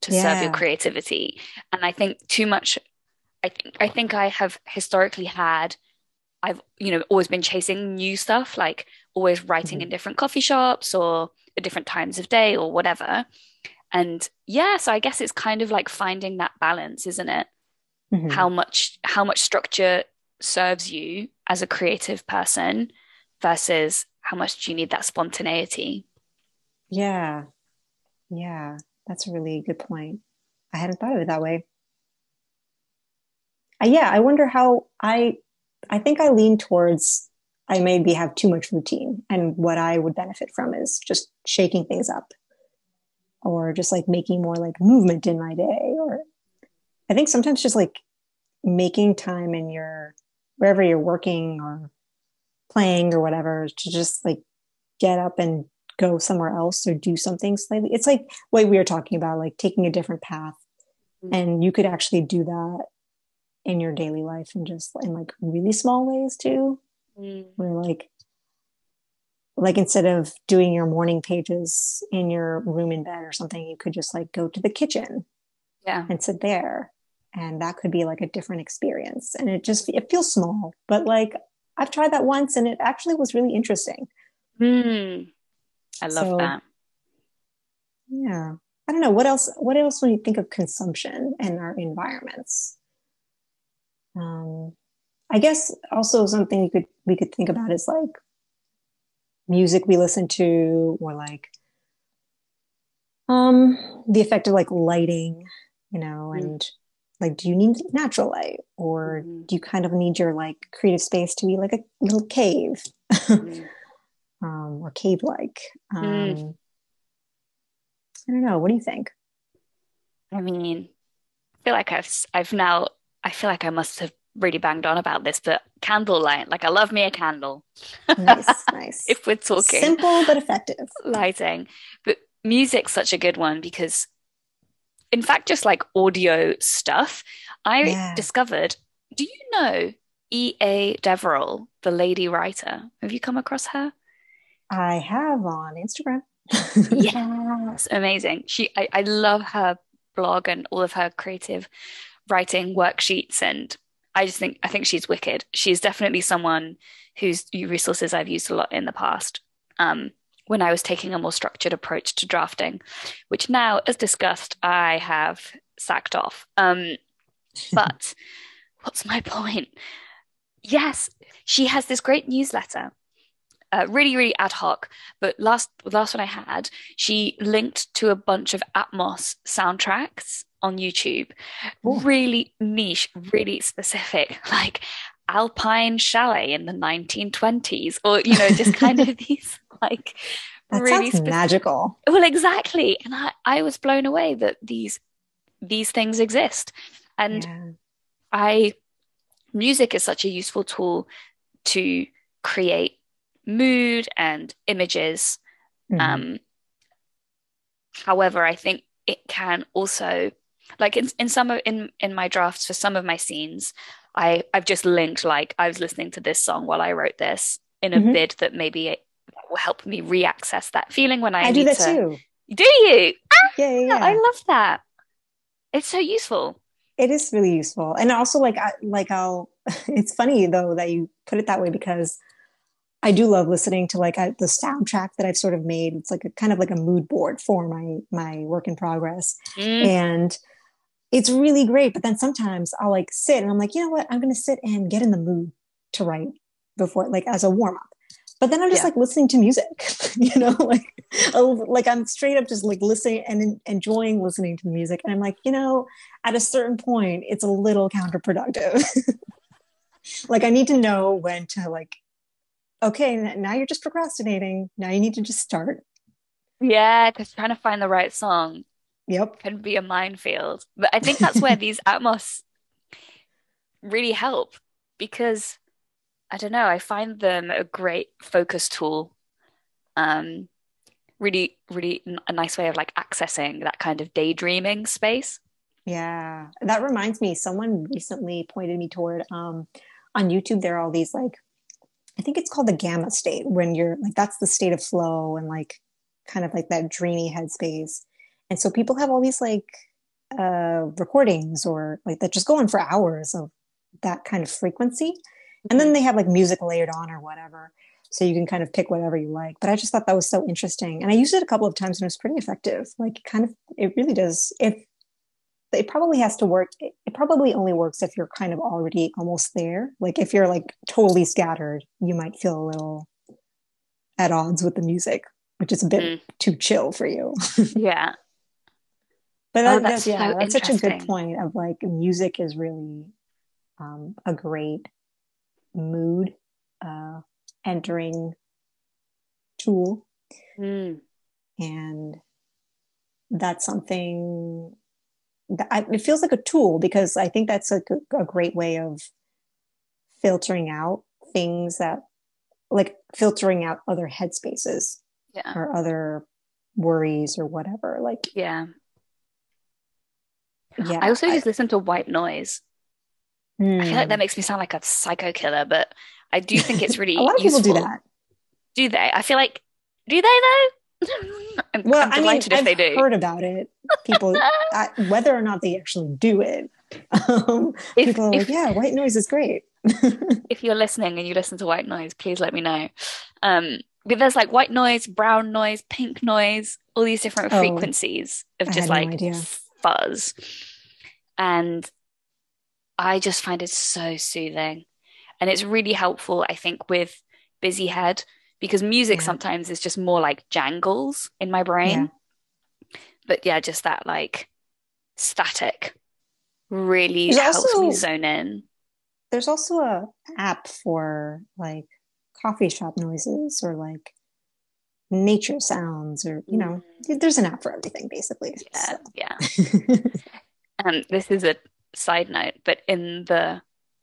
Speaker 1: to yeah. serve your creativity. And I think too much I think I think I have historically had I've you know always been chasing new stuff like always writing mm-hmm. in different coffee shops or at different times of day or whatever and yeah so I guess it's kind of like finding that balance isn't it mm-hmm. how much how much structure serves you as a creative person versus how much do you need that spontaneity?
Speaker 2: Yeah. Yeah. That's a really good point. I hadn't thought of it that way. Uh, yeah, I wonder how I I think I lean towards I maybe have too much routine and what I would benefit from is just shaking things up or just like making more like movement in my day or I think sometimes just like making time in your wherever you're working or playing or whatever to just like get up and go somewhere else or do something slightly. It's like what we were talking about like taking a different path. Mm-hmm. and you could actually do that in your daily life and just in like really small ways too. Mm. where like like instead of doing your morning pages in your room in bed or something you could just like go to the kitchen
Speaker 1: yeah.
Speaker 2: and sit there and that could be like a different experience. And it just it feels small but like i've tried that once and it actually was really interesting.
Speaker 1: Mm. i love so, that.
Speaker 2: Yeah. I don't know. What else what else when you think of consumption and our environments? Um i guess also something you could we could think about is like music we listen to or like um the effect of like lighting you know mm. Like do you need natural light or mm-hmm. do you kind of need your like creative space to be like a little cave (laughs) mm. um or cave like um mm. i don't know what do you think
Speaker 1: i mean i feel like i've i've now i feel like i must have really banged on about this, but candlelight, like I love me a candle.
Speaker 2: Nice, (laughs) nice.
Speaker 1: if we're talking
Speaker 2: simple but effective
Speaker 1: lighting, but music's such a good one because, in fact, just like audio stuff, I yeah. discovered. Do you know E. A. Deverell, the lady writer? Have you come across her?
Speaker 2: I have on Instagram.
Speaker 1: yes, (laughs) amazing. She, I, I love her blog and all of her creative writing worksheets and I just think I think she's wicked. She's definitely someone whose resources I've used a lot in the past. Um, when I was taking a more structured approach to drafting, which now, as discussed, I have sacked off. Um, (laughs) but what's my point? Yes, she has this great newsletter, uh, really, really ad hoc. But last last one I had, she linked to a bunch of Atmos soundtracks on YouTube. Ooh. Really niche, really specific, (laughs) like Alpine Chalet in the 1920s, or you know, just kind of (laughs) these (laughs) like
Speaker 2: that really specific- magical.
Speaker 1: Well, exactly. And I, I was blown away that these these things exist. And yeah. I music is such a useful tool to create mood and images. Mm-hmm. Um, however, I think it can also like in, in some of in in my drafts for some of my scenes i i've just linked like i was listening to this song while i wrote this in a mm-hmm. bid that maybe it will help me re-access that feeling when i,
Speaker 2: I do that to, too
Speaker 1: do you
Speaker 2: ah, yeah, yeah, yeah,
Speaker 1: i love that it's so useful
Speaker 2: it is really useful and also like I, like i'll (laughs) it's funny though that you put it that way because I do love listening to like the soundtrack that I've sort of made. It's like a kind of like a mood board for my my work in progress, mm. and it's really great. But then sometimes I'll like sit and I'm like, you know what? I'm going to sit and get in the mood to write before, like as a warm up. But then I'm just yeah. like listening to music, (laughs) you know, (laughs) like, like I'm straight up just like listening and enjoying listening to the music. And I'm like, you know, at a certain point, it's a little counterproductive. (laughs) like I need to know when to like, okay, now you're just procrastinating. Now you need to just start.
Speaker 1: Yeah, because trying to find the right song
Speaker 2: Yep.
Speaker 1: Can be a minefield. But I think that's where these Atmos really help because I don't know, I find them a great focus tool. Um really really a nice way of like accessing that kind of daydreaming space.
Speaker 2: Yeah. That reminds me someone recently pointed me toward um on YouTube there are all these like I think it's called the gamma state when you're like that's the state of flow and like kind of like that dreamy headspace and so people have all these like uh, recordings or like that just go on for hours of that kind of frequency. And then they have like music layered on or whatever. So you can kind of pick whatever you like. But I just thought that was so interesting. And I used it a couple of times and it was pretty effective. Like kind of, it really does. If it probably has to work, it probably only works if you're kind of already almost there. Like if you're like totally scattered, you might feel a little at odds with the music, which is a bit mm. too chill for you. (laughs)
Speaker 1: yeah.
Speaker 2: But that, oh, that's, that's, yeah, so that's such a good point of like music is really um, a great mood uh, entering tool. Mm. And that's something that I, it feels like a tool because I think that's a, a great way of filtering out things that like filtering out other headspaces
Speaker 1: yeah.
Speaker 2: or other worries or whatever. Like,
Speaker 1: yeah.
Speaker 2: yeah.
Speaker 1: I also
Speaker 2: I-
Speaker 1: just listen to white noise. I feel like
Speaker 2: Mm.
Speaker 1: that makes me sound like a psycho killer, but I do think it's really (laughs)
Speaker 2: a lot of people do
Speaker 1: useful.
Speaker 2: that.
Speaker 1: Do they? I feel like do they though? (laughs) I'm,
Speaker 2: Well,
Speaker 1: I'm
Speaker 2: I mean,
Speaker 1: delighted if
Speaker 2: I've
Speaker 1: they do.
Speaker 2: heard about it. People, I, whether or not they actually do it, (laughs) um,
Speaker 1: If-
Speaker 2: people are like, "Yeah, white noise is great."
Speaker 1: if you're listening and you listen to white noise, please let me know. Um, but there's like white noise, brown noise, pink noise, all these different
Speaker 2: Oh,
Speaker 1: frequencies of just
Speaker 2: no
Speaker 1: like
Speaker 2: idea.
Speaker 1: fuzz. And I just find it so soothing. And it's really helpful, I think, with busy head because music
Speaker 2: Yeah.
Speaker 1: sometimes is just more like jangles in my brain. But yeah, just that like static really
Speaker 2: There's
Speaker 1: helps me zone in.
Speaker 2: There's also a app for like coffee shop noises or like nature sounds, or you know, there's an app for everything basically.
Speaker 1: Mm. Yeah,
Speaker 2: So-
Speaker 1: yeah. (laughs) Um, this is a side note, but in the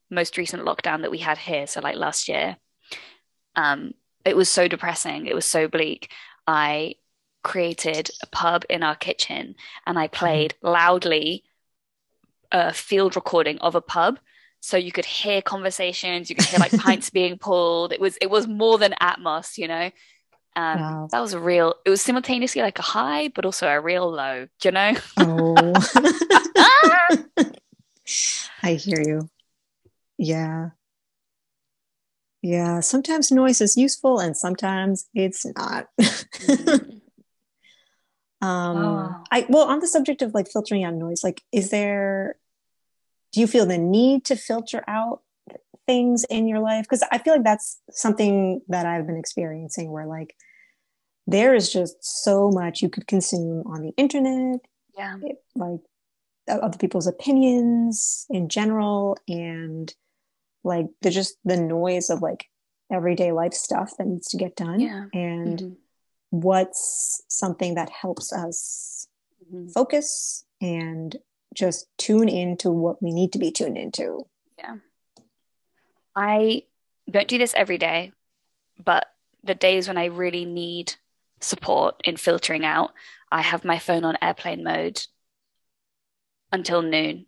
Speaker 1: most recent lockdown that we had here, so like last year, um, it was so depressing. It was so bleak. I created a pub in our kitchen and I played loudly a field recording of a pub. So you could hear conversations, you could hear like (laughs) pints being pulled. It was it was more than Atmos, you know. Um,
Speaker 2: Wow.
Speaker 1: that was a real. It was simultaneously like a high, but also a real low. Do you know?
Speaker 2: Oh. (laughs) (laughs) I hear you. Yeah. Yeah. Sometimes noise is useful and sometimes it's not. (laughs) um
Speaker 1: Oh.
Speaker 2: I well on the subject of like filtering out noise, like is there do you feel the need to filter out things in your life? Because I feel like that's something that I've been experiencing where like there is just so much you could consume on the internet
Speaker 1: yeah.
Speaker 2: it- like other people's opinions in general and like the just the noise of like everyday life stuff that needs to get done
Speaker 1: Yeah.
Speaker 2: and
Speaker 1: Mhm.
Speaker 2: what's something that helps us
Speaker 1: Mhm.
Speaker 2: focus and just tune into what we need to be tuned into Yeah.
Speaker 1: I don't do this every day, but the days when I really need support in filtering out, I have my phone on airplane mode until noon.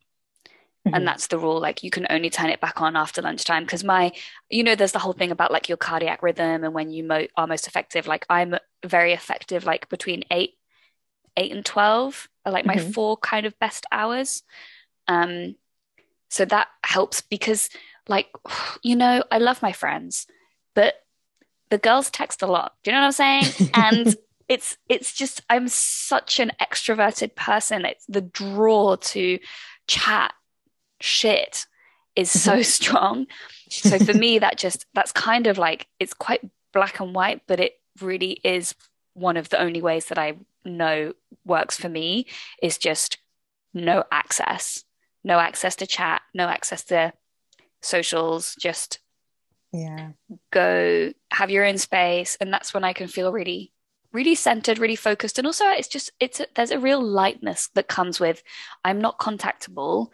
Speaker 1: And that's the rule. Like you can only turn it back on after lunchtime because my, you know, there's the whole thing about like your cardiac rhythm and when you mo- are most effective. Like I'm very effective, like between eight, eight and twelve are like my
Speaker 2: Mhm.
Speaker 1: four kind of best hours. Um, so that helps because, like, (sighs) you know, I love my friends, but the girls text a lot. Do you know what I'm saying? (laughs) And it's it's just I'm such an extroverted person. It's the draw to chat shit is so (laughs) strong. So for me, that just that's kind of like it's quite black and white, but it really is one of the only ways that I know works for me is just no access, no access to chat, no access to socials, just
Speaker 2: yeah
Speaker 1: go have your own space and that's when i can feel really really centered really focused and also it's just it's a, there's a real lightness that comes with i'm not contactable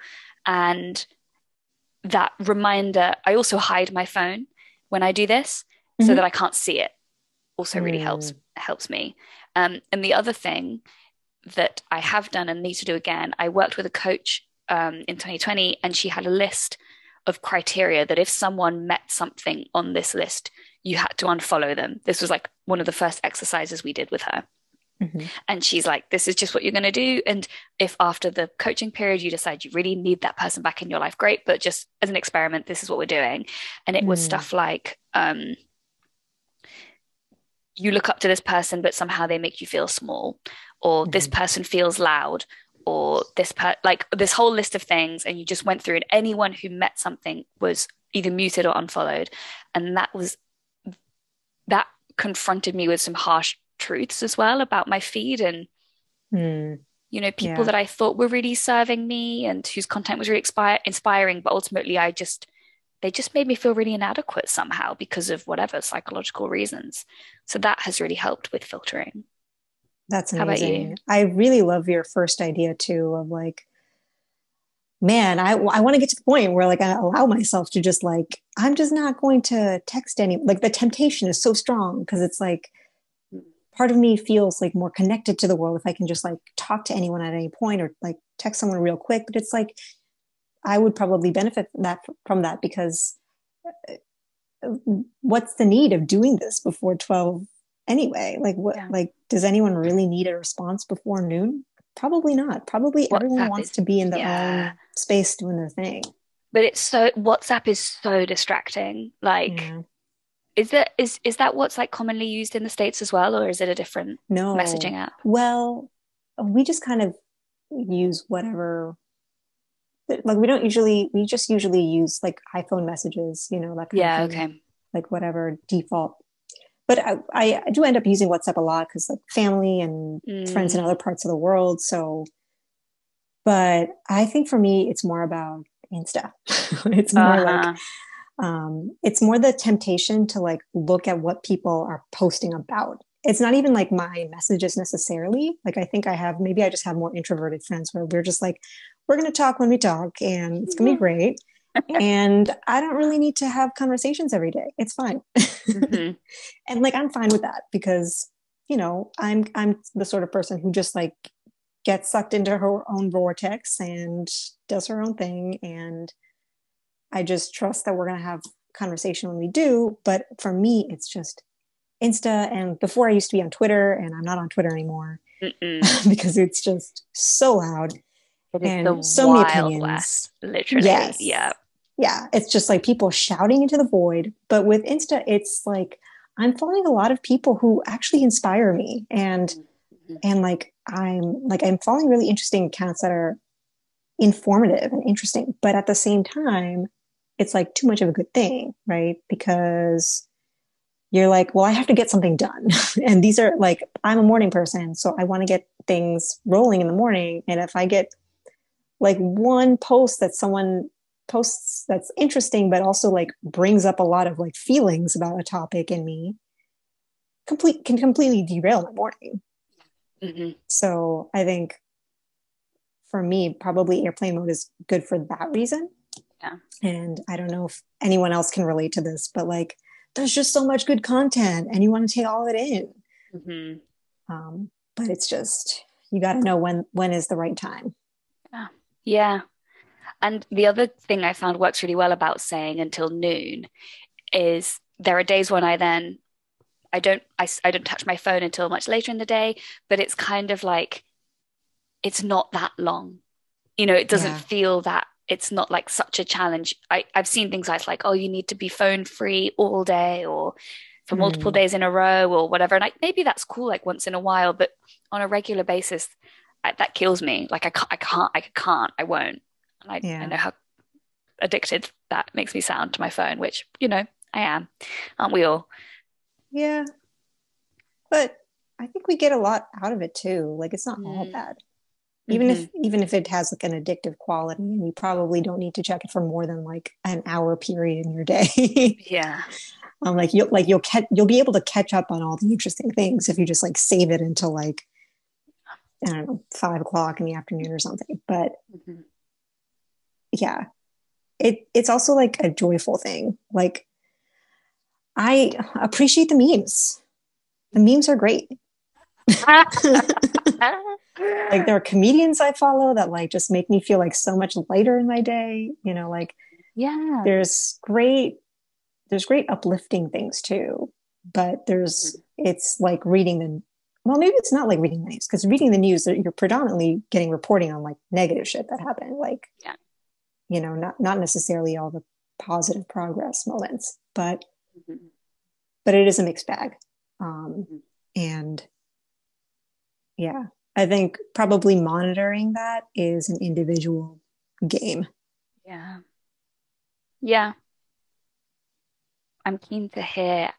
Speaker 1: and that reminder i also hide my phone when i do this so
Speaker 2: Mhm.
Speaker 1: that i can't see it also really
Speaker 2: Mm.
Speaker 1: helps helps me um, and the other thing that i have done and need to do again i worked with a coach um, in 2020 and she had a list of criteria that if someone met something on this list, you had to unfollow them. This was like one of the first exercises we did with her.
Speaker 2: Mhm.
Speaker 1: And she's like, this is just what you're going to do. And if after the coaching period you decide you really need that person back in your life, great. But just as an experiment, this is what we're doing. And it was
Speaker 2: Mm.
Speaker 1: stuff like, um, you look up to this person, but somehow they make you feel small, or this
Speaker 2: Mhm.
Speaker 1: person feels loud, or this per like this whole list of things, and you just went through, and anyone who met something was either muted or unfollowed, and that was that confronted me with some harsh truths as well about my feed and
Speaker 2: Mm.
Speaker 1: you know people
Speaker 2: Yeah.
Speaker 1: that I thought were really serving me and whose content was really expire- inspiring, but ultimately I just they just made me feel really inadequate somehow because of whatever psychological reasons. So that has really helped with filtering.
Speaker 2: That's
Speaker 1: How about you?
Speaker 2: amazing. I really love your first idea too of like, man, I, I want to get to the point where like I allow myself to just like, I'm just not going to text any, like the temptation is so strong because it's like, part of me feels like more connected to the world if I can just like talk to anyone at any point or like text someone real quick. But it's like I would probably benefit from that from that because uh, what's the need of doing this before 12 anyway? Like what yeah. like does anyone really need a response before noon? Probably not. Probably WhatsApp everyone wants is, to be in their yeah. own space doing their thing.
Speaker 1: But it's so WhatsApp is so distracting. Like yeah. Is that is is that what's like commonly used in the states as well, or is it a different no messaging app?
Speaker 2: Well, we just kind of use whatever. Like we don't usually, we just usually use like iPhone messages, you know, like
Speaker 1: yeah, okay,
Speaker 2: like whatever default. But I, I, do end up using WhatsApp a lot because like family and mm. friends in other parts of the world. So, but I think for me, it's more about Insta. (laughs) it's more uh-huh. like um, it's more the temptation to like look at what people are posting about it's not even like my messages necessarily like i think i have maybe i just have more introverted friends where we're just like we're going to talk when we talk and it's going to be great (laughs) and i don't really need to have conversations every day it's fine mm-hmm. (laughs) and like i'm fine with that because you know i'm i'm the sort of person who just like gets sucked into her own vortex and does her own thing and I just trust that we're going to have conversation when we do. But for me, it's just Insta. And before I used to be on Twitter, and I'm not on Twitter anymore (laughs) because it's just so loud and so many opinions. West,
Speaker 1: literally. Yes. Yeah.
Speaker 2: Yeah. It's just like people shouting into the void. But with Insta, it's like I'm following a lot of people who actually inspire me. And mm-hmm. and like I'm like I'm following really interesting accounts that are informative and interesting. But at the same time, it's like too much of a good thing, right? Because you're like, well, I have to get something done. (laughs) and these are like, I'm a morning person, so I want to get things rolling in the morning. And if I get like one post that someone posts that's interesting, but also like brings up a lot of like feelings about a topic in me, complete can completely derail my morning. Mm-hmm. So I think for me, probably airplane mode is good for that reason.
Speaker 1: Yeah.
Speaker 2: And I don't know if anyone else can relate to this, but like there's just so much good content and you want to take all of it in. Mm-hmm. Um, but it's just you got to know when when is the right time.
Speaker 1: Yeah. Yeah. And the other thing I found works really well about saying until noon is there are days when I then I don't I, I don't touch my phone until much later in the day, but it's kind of like it's not that long. You know, it doesn't yeah. feel that it's not like such a challenge. I, I've seen things like like, oh, you need to be phone free all day or for multiple mm. days in a row or whatever. And I, maybe that's cool like once in a while, but on a regular basis, I, that kills me. Like I can't, I can't, I can't, I won't. And I, yeah. I know how addicted that makes me sound to my phone, which, you know, I am. Aren't we all?
Speaker 2: Yeah. But I think we get a lot out of it too. Like it's not mm. all bad even mm-hmm. if even if it has like an addictive quality and you probably don't need to check it for more than like an hour period in your day (laughs)
Speaker 1: yeah
Speaker 2: um like you'll like you'll catch you'll be able to catch up on all the interesting things if you just like save it until like i don't know five o'clock in the afternoon or something but mm-hmm. Yeah it it's also like a joyful thing like i appreciate the memes the memes are great (laughs) like there are comedians I follow that like just make me feel like so much lighter in my day. You know, like
Speaker 1: yeah,
Speaker 2: there's great there's great uplifting things too. But there's mm-hmm. it's like reading the well, maybe it's not like reading the news because reading the news you're predominantly getting reporting on like negative shit that happened. Like
Speaker 1: yeah,
Speaker 2: you know, not not necessarily all the positive progress moments, but mm-hmm. but it is a mixed bag. Um, mm-hmm. and yeah, I think probably monitoring that is an individual game.
Speaker 1: Yeah. Yeah. I'm keen to hear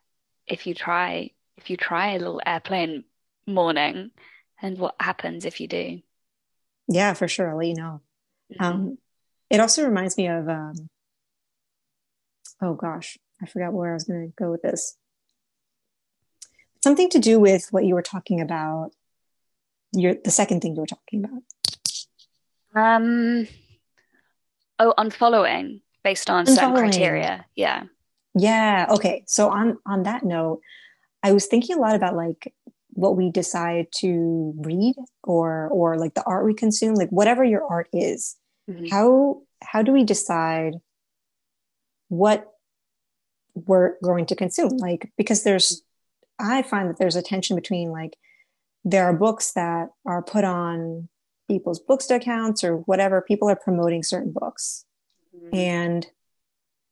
Speaker 1: if you try if you try a little airplane morning and what happens if you do.
Speaker 2: Yeah, for sure. I'll let you know. Mm-hmm. Um, it also reminds me of um, oh gosh, I forgot where I was going to go with this. Something to do with what you were talking about your the second thing you were talking about?
Speaker 1: Um, oh, unfollowing based on unfollowing. certain criteria. Yeah.
Speaker 2: Yeah. Okay. So on on that note, I was thinking a lot about like what we decide to read or or like the art we consume like whatever your art is mm-hmm. how how do we decide what we're going to consume like because there's i find that there's a tension between like there are books that are put on people's booksta accounts or whatever people are promoting certain books mm-hmm. and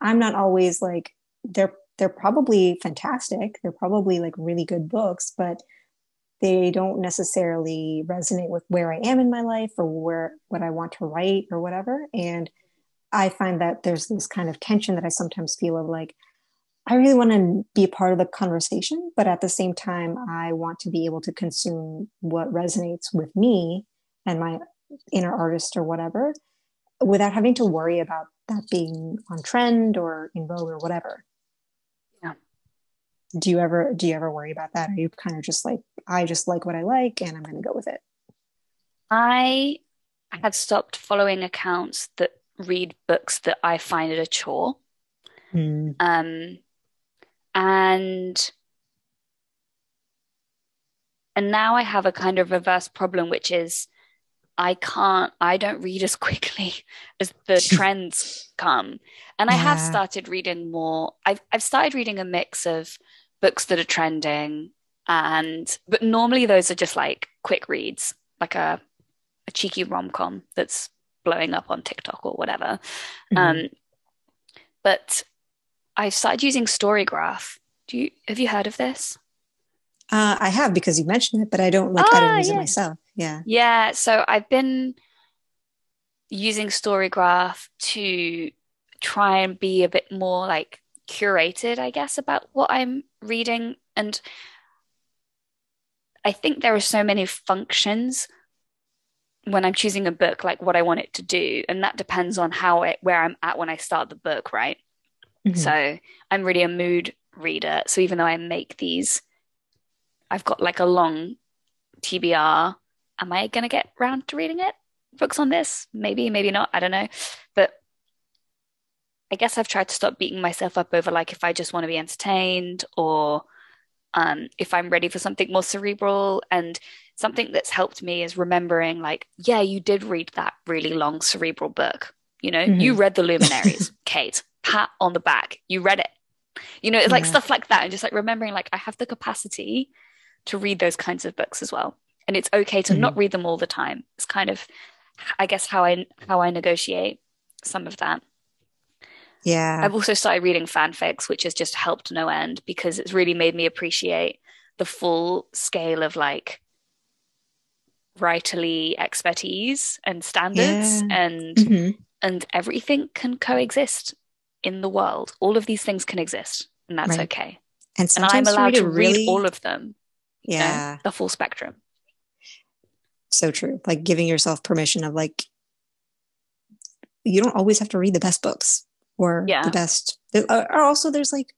Speaker 2: i'm not always like they're they're probably fantastic they're probably like really good books but they don't necessarily resonate with where i am in my life or where what i want to write or whatever and i find that there's this kind of tension that i sometimes feel of like I really want to be a part of the conversation, but at the same time, I want to be able to consume what resonates with me and my inner artist or whatever without having to worry about that being on trend or in vogue or whatever.
Speaker 1: Yeah.
Speaker 2: Do you ever do you ever worry about that? Are you kind of just like I just like what I like and I'm going to go with it?
Speaker 1: I have stopped following accounts that read books that I find it a chore. Mm. Um and and now I have a kind of reverse problem, which is I can't, I don't read as (laughs) quickly as the (laughs) trends come. And I have started reading more. I've, I've started reading a mix of books that are trending and, but normally those are just like quick reads, like a, a cheeky rom com that's blowing up on TikTok or whatever. Mm-hmm. Um, but I started using Storygraph. Do you have you heard of this?
Speaker 2: Uh, I have because you mentioned it, but I don't like. Ah, I don't use yeah. it myself. Yeah.
Speaker 1: Yeah. So I've been using Storygraph to try and be a bit more like curated, I guess, about what I'm reading. And I think there are so many functions when I'm choosing a book, like what I want it to do. And that depends on how it, where I'm at when I start the book, right? Mm-hmm. So I'm really a mood reader. So even though I make these, I've got like a long TBR. Am I going to get round to reading it? Books on this? Maybe, maybe not. I don't know. But I guess I've tried to stop beating myself up over like if I just want to be entertained or um, if I'm ready for something more cerebral. And something that's helped me is remembering, like, yeah, you did read that really long cerebral book. You know, mm-hmm. you read The Luminaries, (laughs) Kate pat on the back. You read it. You know, it's like stuff like that. And just like remembering, like, I have the capacity to read those kinds of books as well. And it's okay to mm-hmm. not read them all the time. It's kind of, I guess, how I how I negotiate some of that.
Speaker 2: Yeah.
Speaker 1: I've also started reading fanfics, which has just helped no end because it's really made me appreciate the full scale of like writerly expertise and standards yeah. and mm-hmm. and everything can coexist in the world. All of these things can exist, and that's right. okay. And, and I'm allowed to read, really... all of them.
Speaker 2: Yeah,
Speaker 1: know, the full spectrum.
Speaker 2: So true. Like giving yourself permission of like, you don't always have to read the best books or yeah. the best. Or also, there's like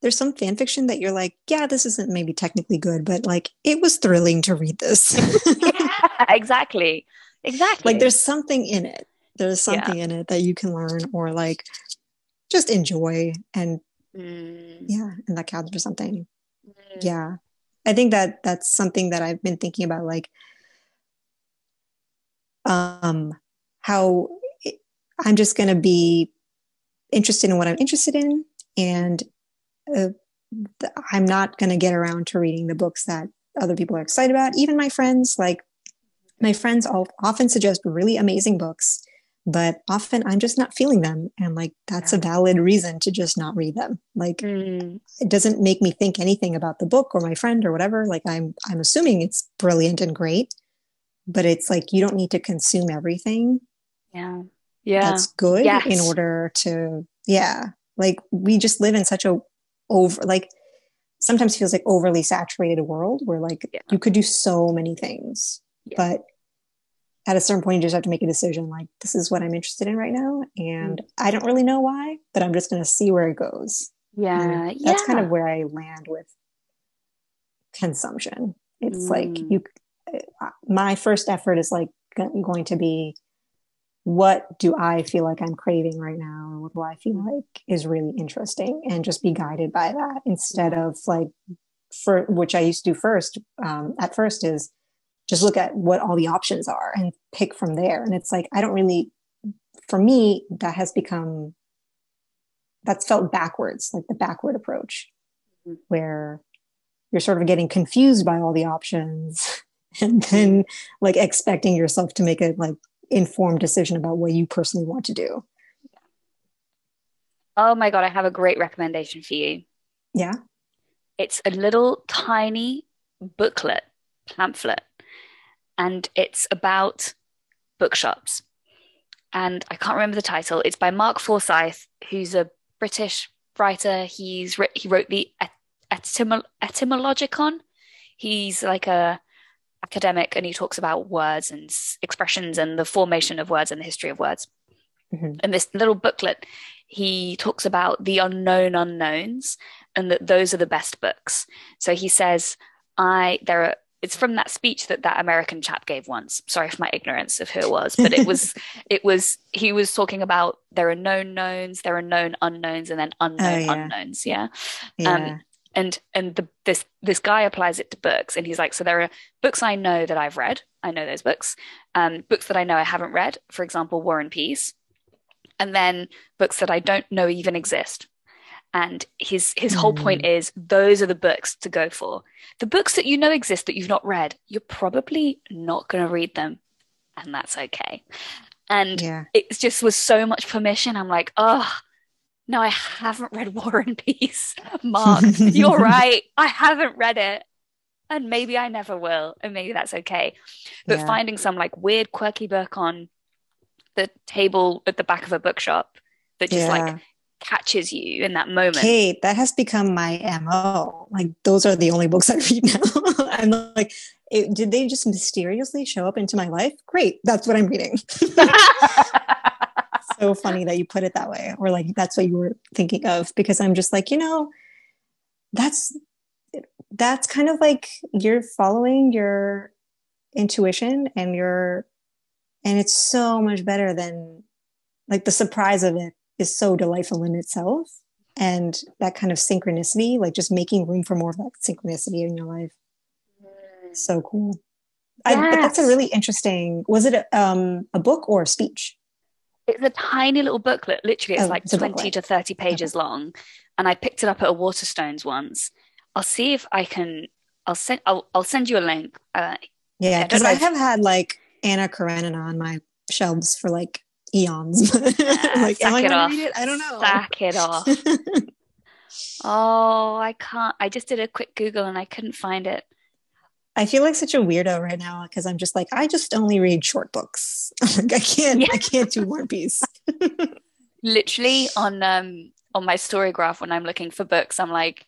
Speaker 2: there's some fan fiction that you're like, yeah, this isn't maybe technically good, but like it was thrilling to read this. (laughs)
Speaker 1: yeah, (laughs) exactly. Exactly.
Speaker 2: Like there's something in it. There's something yeah. in it that you can learn or like just enjoy and mm. yeah and that counts for something mm. yeah i think that that's something that i've been thinking about like um how i'm just going to be interested in what i'm interested in and uh, i'm not going to get around to reading the books that other people are excited about even my friends like my friends all, often suggest really amazing books but often I'm just not feeling them. And like, that's yeah. a valid reason to just not read them. Like, mm. it doesn't make me think anything about the book or my friend or whatever. Like, I'm, I'm assuming it's brilliant and great, but it's like, you don't need to consume everything.
Speaker 1: Yeah. Yeah.
Speaker 2: That's good yes. in order to, yeah. Like, we just live in such a over, like, sometimes feels like overly saturated world where like yeah. you could do so many things, yeah. but at a certain point you just have to make a decision like this is what i'm interested in right now and mm. i don't really know why but i'm just going to see where it goes
Speaker 1: yeah
Speaker 2: and that's yeah. kind of where i land with consumption it's mm. like you uh, my first effort is like going to be what do i feel like i'm craving right now or what do i feel mm. like is really interesting and just be guided by that instead of like for which I used to do first um, at first is just look at what all the options are and pick from there. And it's like I don't really, for me, that has become that's felt backwards, like the backward approach, mm-hmm. where you're sort of getting confused by all the options (laughs) and then like expecting yourself to make a like informed decision about what you personally want to do.
Speaker 1: Oh my god, I have a great recommendation for you.
Speaker 2: Yeah.
Speaker 1: It's a little tiny booklet, pamphlet, and it's about bookshops. And I can't remember the title. It's by Mark Forsyth, who's a British writer. He's he wrote the etymol- Etymologicon. He's like a academic, and he talks about words and expressions and the formation of words and the history of words. Mm-hmm. And this little booklet, he talks about the unknown unknowns, and that those are the best books. So he says, "I there are." It's from that speech that that American chap gave once. Sorry for my ignorance of who it was, but it was (laughs) it was he was talking about there are known knowns, there are known unknowns, and then unknown oh, yeah. unknowns. Yeah. yeah. Um, and and the, this this guy applies it to books and he's like so there are books i know that i've read. I know those books. Um, books that i know i haven't read for example war and peace and then books that i don't know even exist. And his his whole point is those are the books to go for. The books that you know exist that you've not read you're probably not going to read them and that's okay. And yeah. it just was so much permission. I'm like oh no, I haven't read War and Peace. (laughs) Mark, you're (laughs) right. I haven't read it. And maybe I never will. And maybe that's okay. But yeah. finding some like weird, quirky book on the table at the back of a bookshop that just yeah. like catches you in that moment.
Speaker 2: Kate, that has become my MO. Like, those are the only books I read now. (laughs) I'm like, it, did they just mysteriously show up into my life? Great. That's what I'm reading so funny that you put it that way, or like that's what you were thinking of, because I'm just like, you know, that's that's kind of like you're following your intuition and your and it's so much better than like the surprise of it is so delightful in itself and that kind of synchronicity like just making room for more of that synchronicity in your life. So cool. Yes. I, but that's a really interesting was it a, um, a book or a speech
Speaker 1: it's a tiny little booklet. Literally, it's oh, like it's 20 to 30 pages okay. long. And I picked it up at a Waterstones once. I'll see if I can. I'll send. I'll, I'll send you a link. Uh,
Speaker 2: yeah, because I, I, have had like Anna Karenina on my shelves for like eons. (laughs) like,
Speaker 1: am I gonna read it? I don't know. Sack it off. (laughs) oh, I can't. I just did a quick Google and I couldn't find it.
Speaker 2: I feel like such a weirdo right now because I'm just like I just only read short books. (laughs) like I can't yeah. I can't do One Piece. (laughs)
Speaker 1: Literally on um on my Storygraph when I'm looking for books, I'm like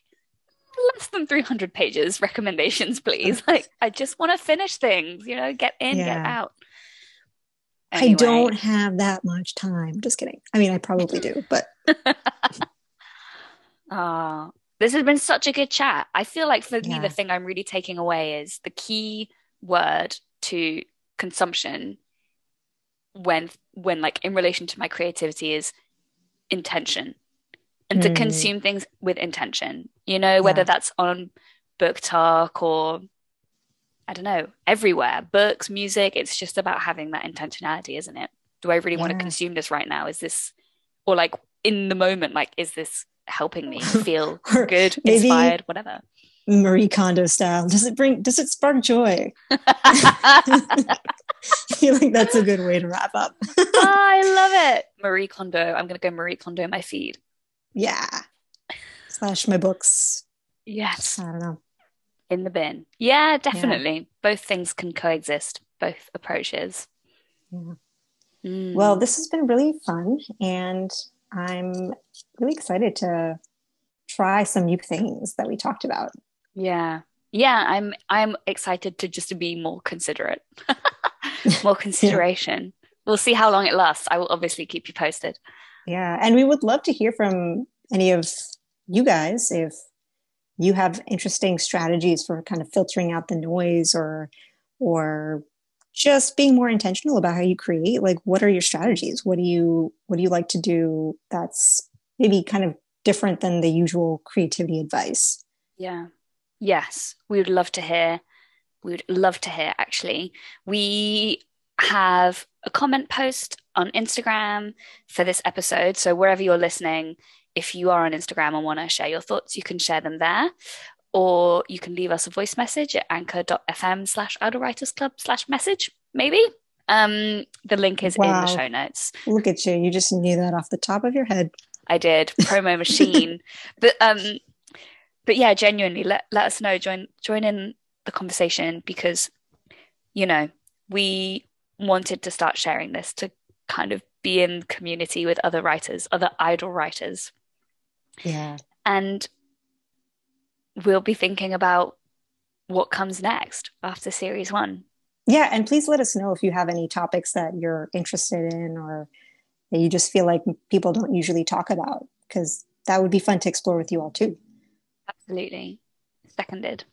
Speaker 1: less than 300 pages recommendations please. (laughs) like I just want to finish things, you know, get in, yeah. get out.
Speaker 2: Anyway. I don't have that much time. Just kidding. I mean, I probably do, but
Speaker 1: Ah, this has been such a good chat. I feel like for yeah. me, the thing I'm really taking away is the key word to consumption when when like in relation to my creativity is intention and mm. to consume things with intention you know whether yeah. that's on BookTok or i don't know everywhere books music it's just about having that intentionality isn't it do i really yeah. want to consume this right now is this or like in the moment like is this helping me (laughs) feel good, inspired, whatever.
Speaker 2: Marie Kondo style. Does it bring does it spark joy? (laughs) (laughs) I feel like that's a good way to wrap up.
Speaker 1: oh, I love it. Marie Kondo. I'm gonna go Marie Kondo my feed.
Speaker 2: Yeah. Slash my books.
Speaker 1: Yes.
Speaker 2: I don't know.
Speaker 1: In the bin. Yeah, definitely. Yeah. Both things can coexist, both approaches.
Speaker 2: Yeah. Mm. Well, this has been really fun and I'm really excited to try some new things that we talked about.
Speaker 1: Yeah. Yeah, I'm I'm excited to just to be more considerate. (laughs) more (laughs) consideration. yeah. We'll see how long it lasts. I will obviously keep you posted.
Speaker 2: Yeah, and we would love to hear from any of you guys if you have interesting strategies for kind of filtering out the noise or or just being more intentional about how you create like what are your strategies what do you what do you like to do that's maybe kind of different than the usual creativity advice
Speaker 1: yeah Yes, we would love to hear. We would love to hear, actually. We have a comment post on Instagram for this episode. So, wherever you're listening, if you are on Instagram and want to share your thoughts, you can share them there. Or you can leave us a voice message at anchor.fm slash idle writers club slash message, maybe. Um, the link is wow. in the show notes.
Speaker 2: Look at you. You just knew that off the top of your head.
Speaker 1: I did. Promo (laughs) machine. but um but yeah, genuinely let let us know. Join join in the conversation because you know, we wanted to start sharing this to kind of be in community with other writers, other idle writers.
Speaker 2: Yeah.
Speaker 1: And we'll be thinking about what comes next after series one.
Speaker 2: Yeah. And please let us know if you have any topics that you're interested in or that you just feel like people don't usually talk about, because that would be fun to explore with you all too.
Speaker 1: Absolutely. Seconded.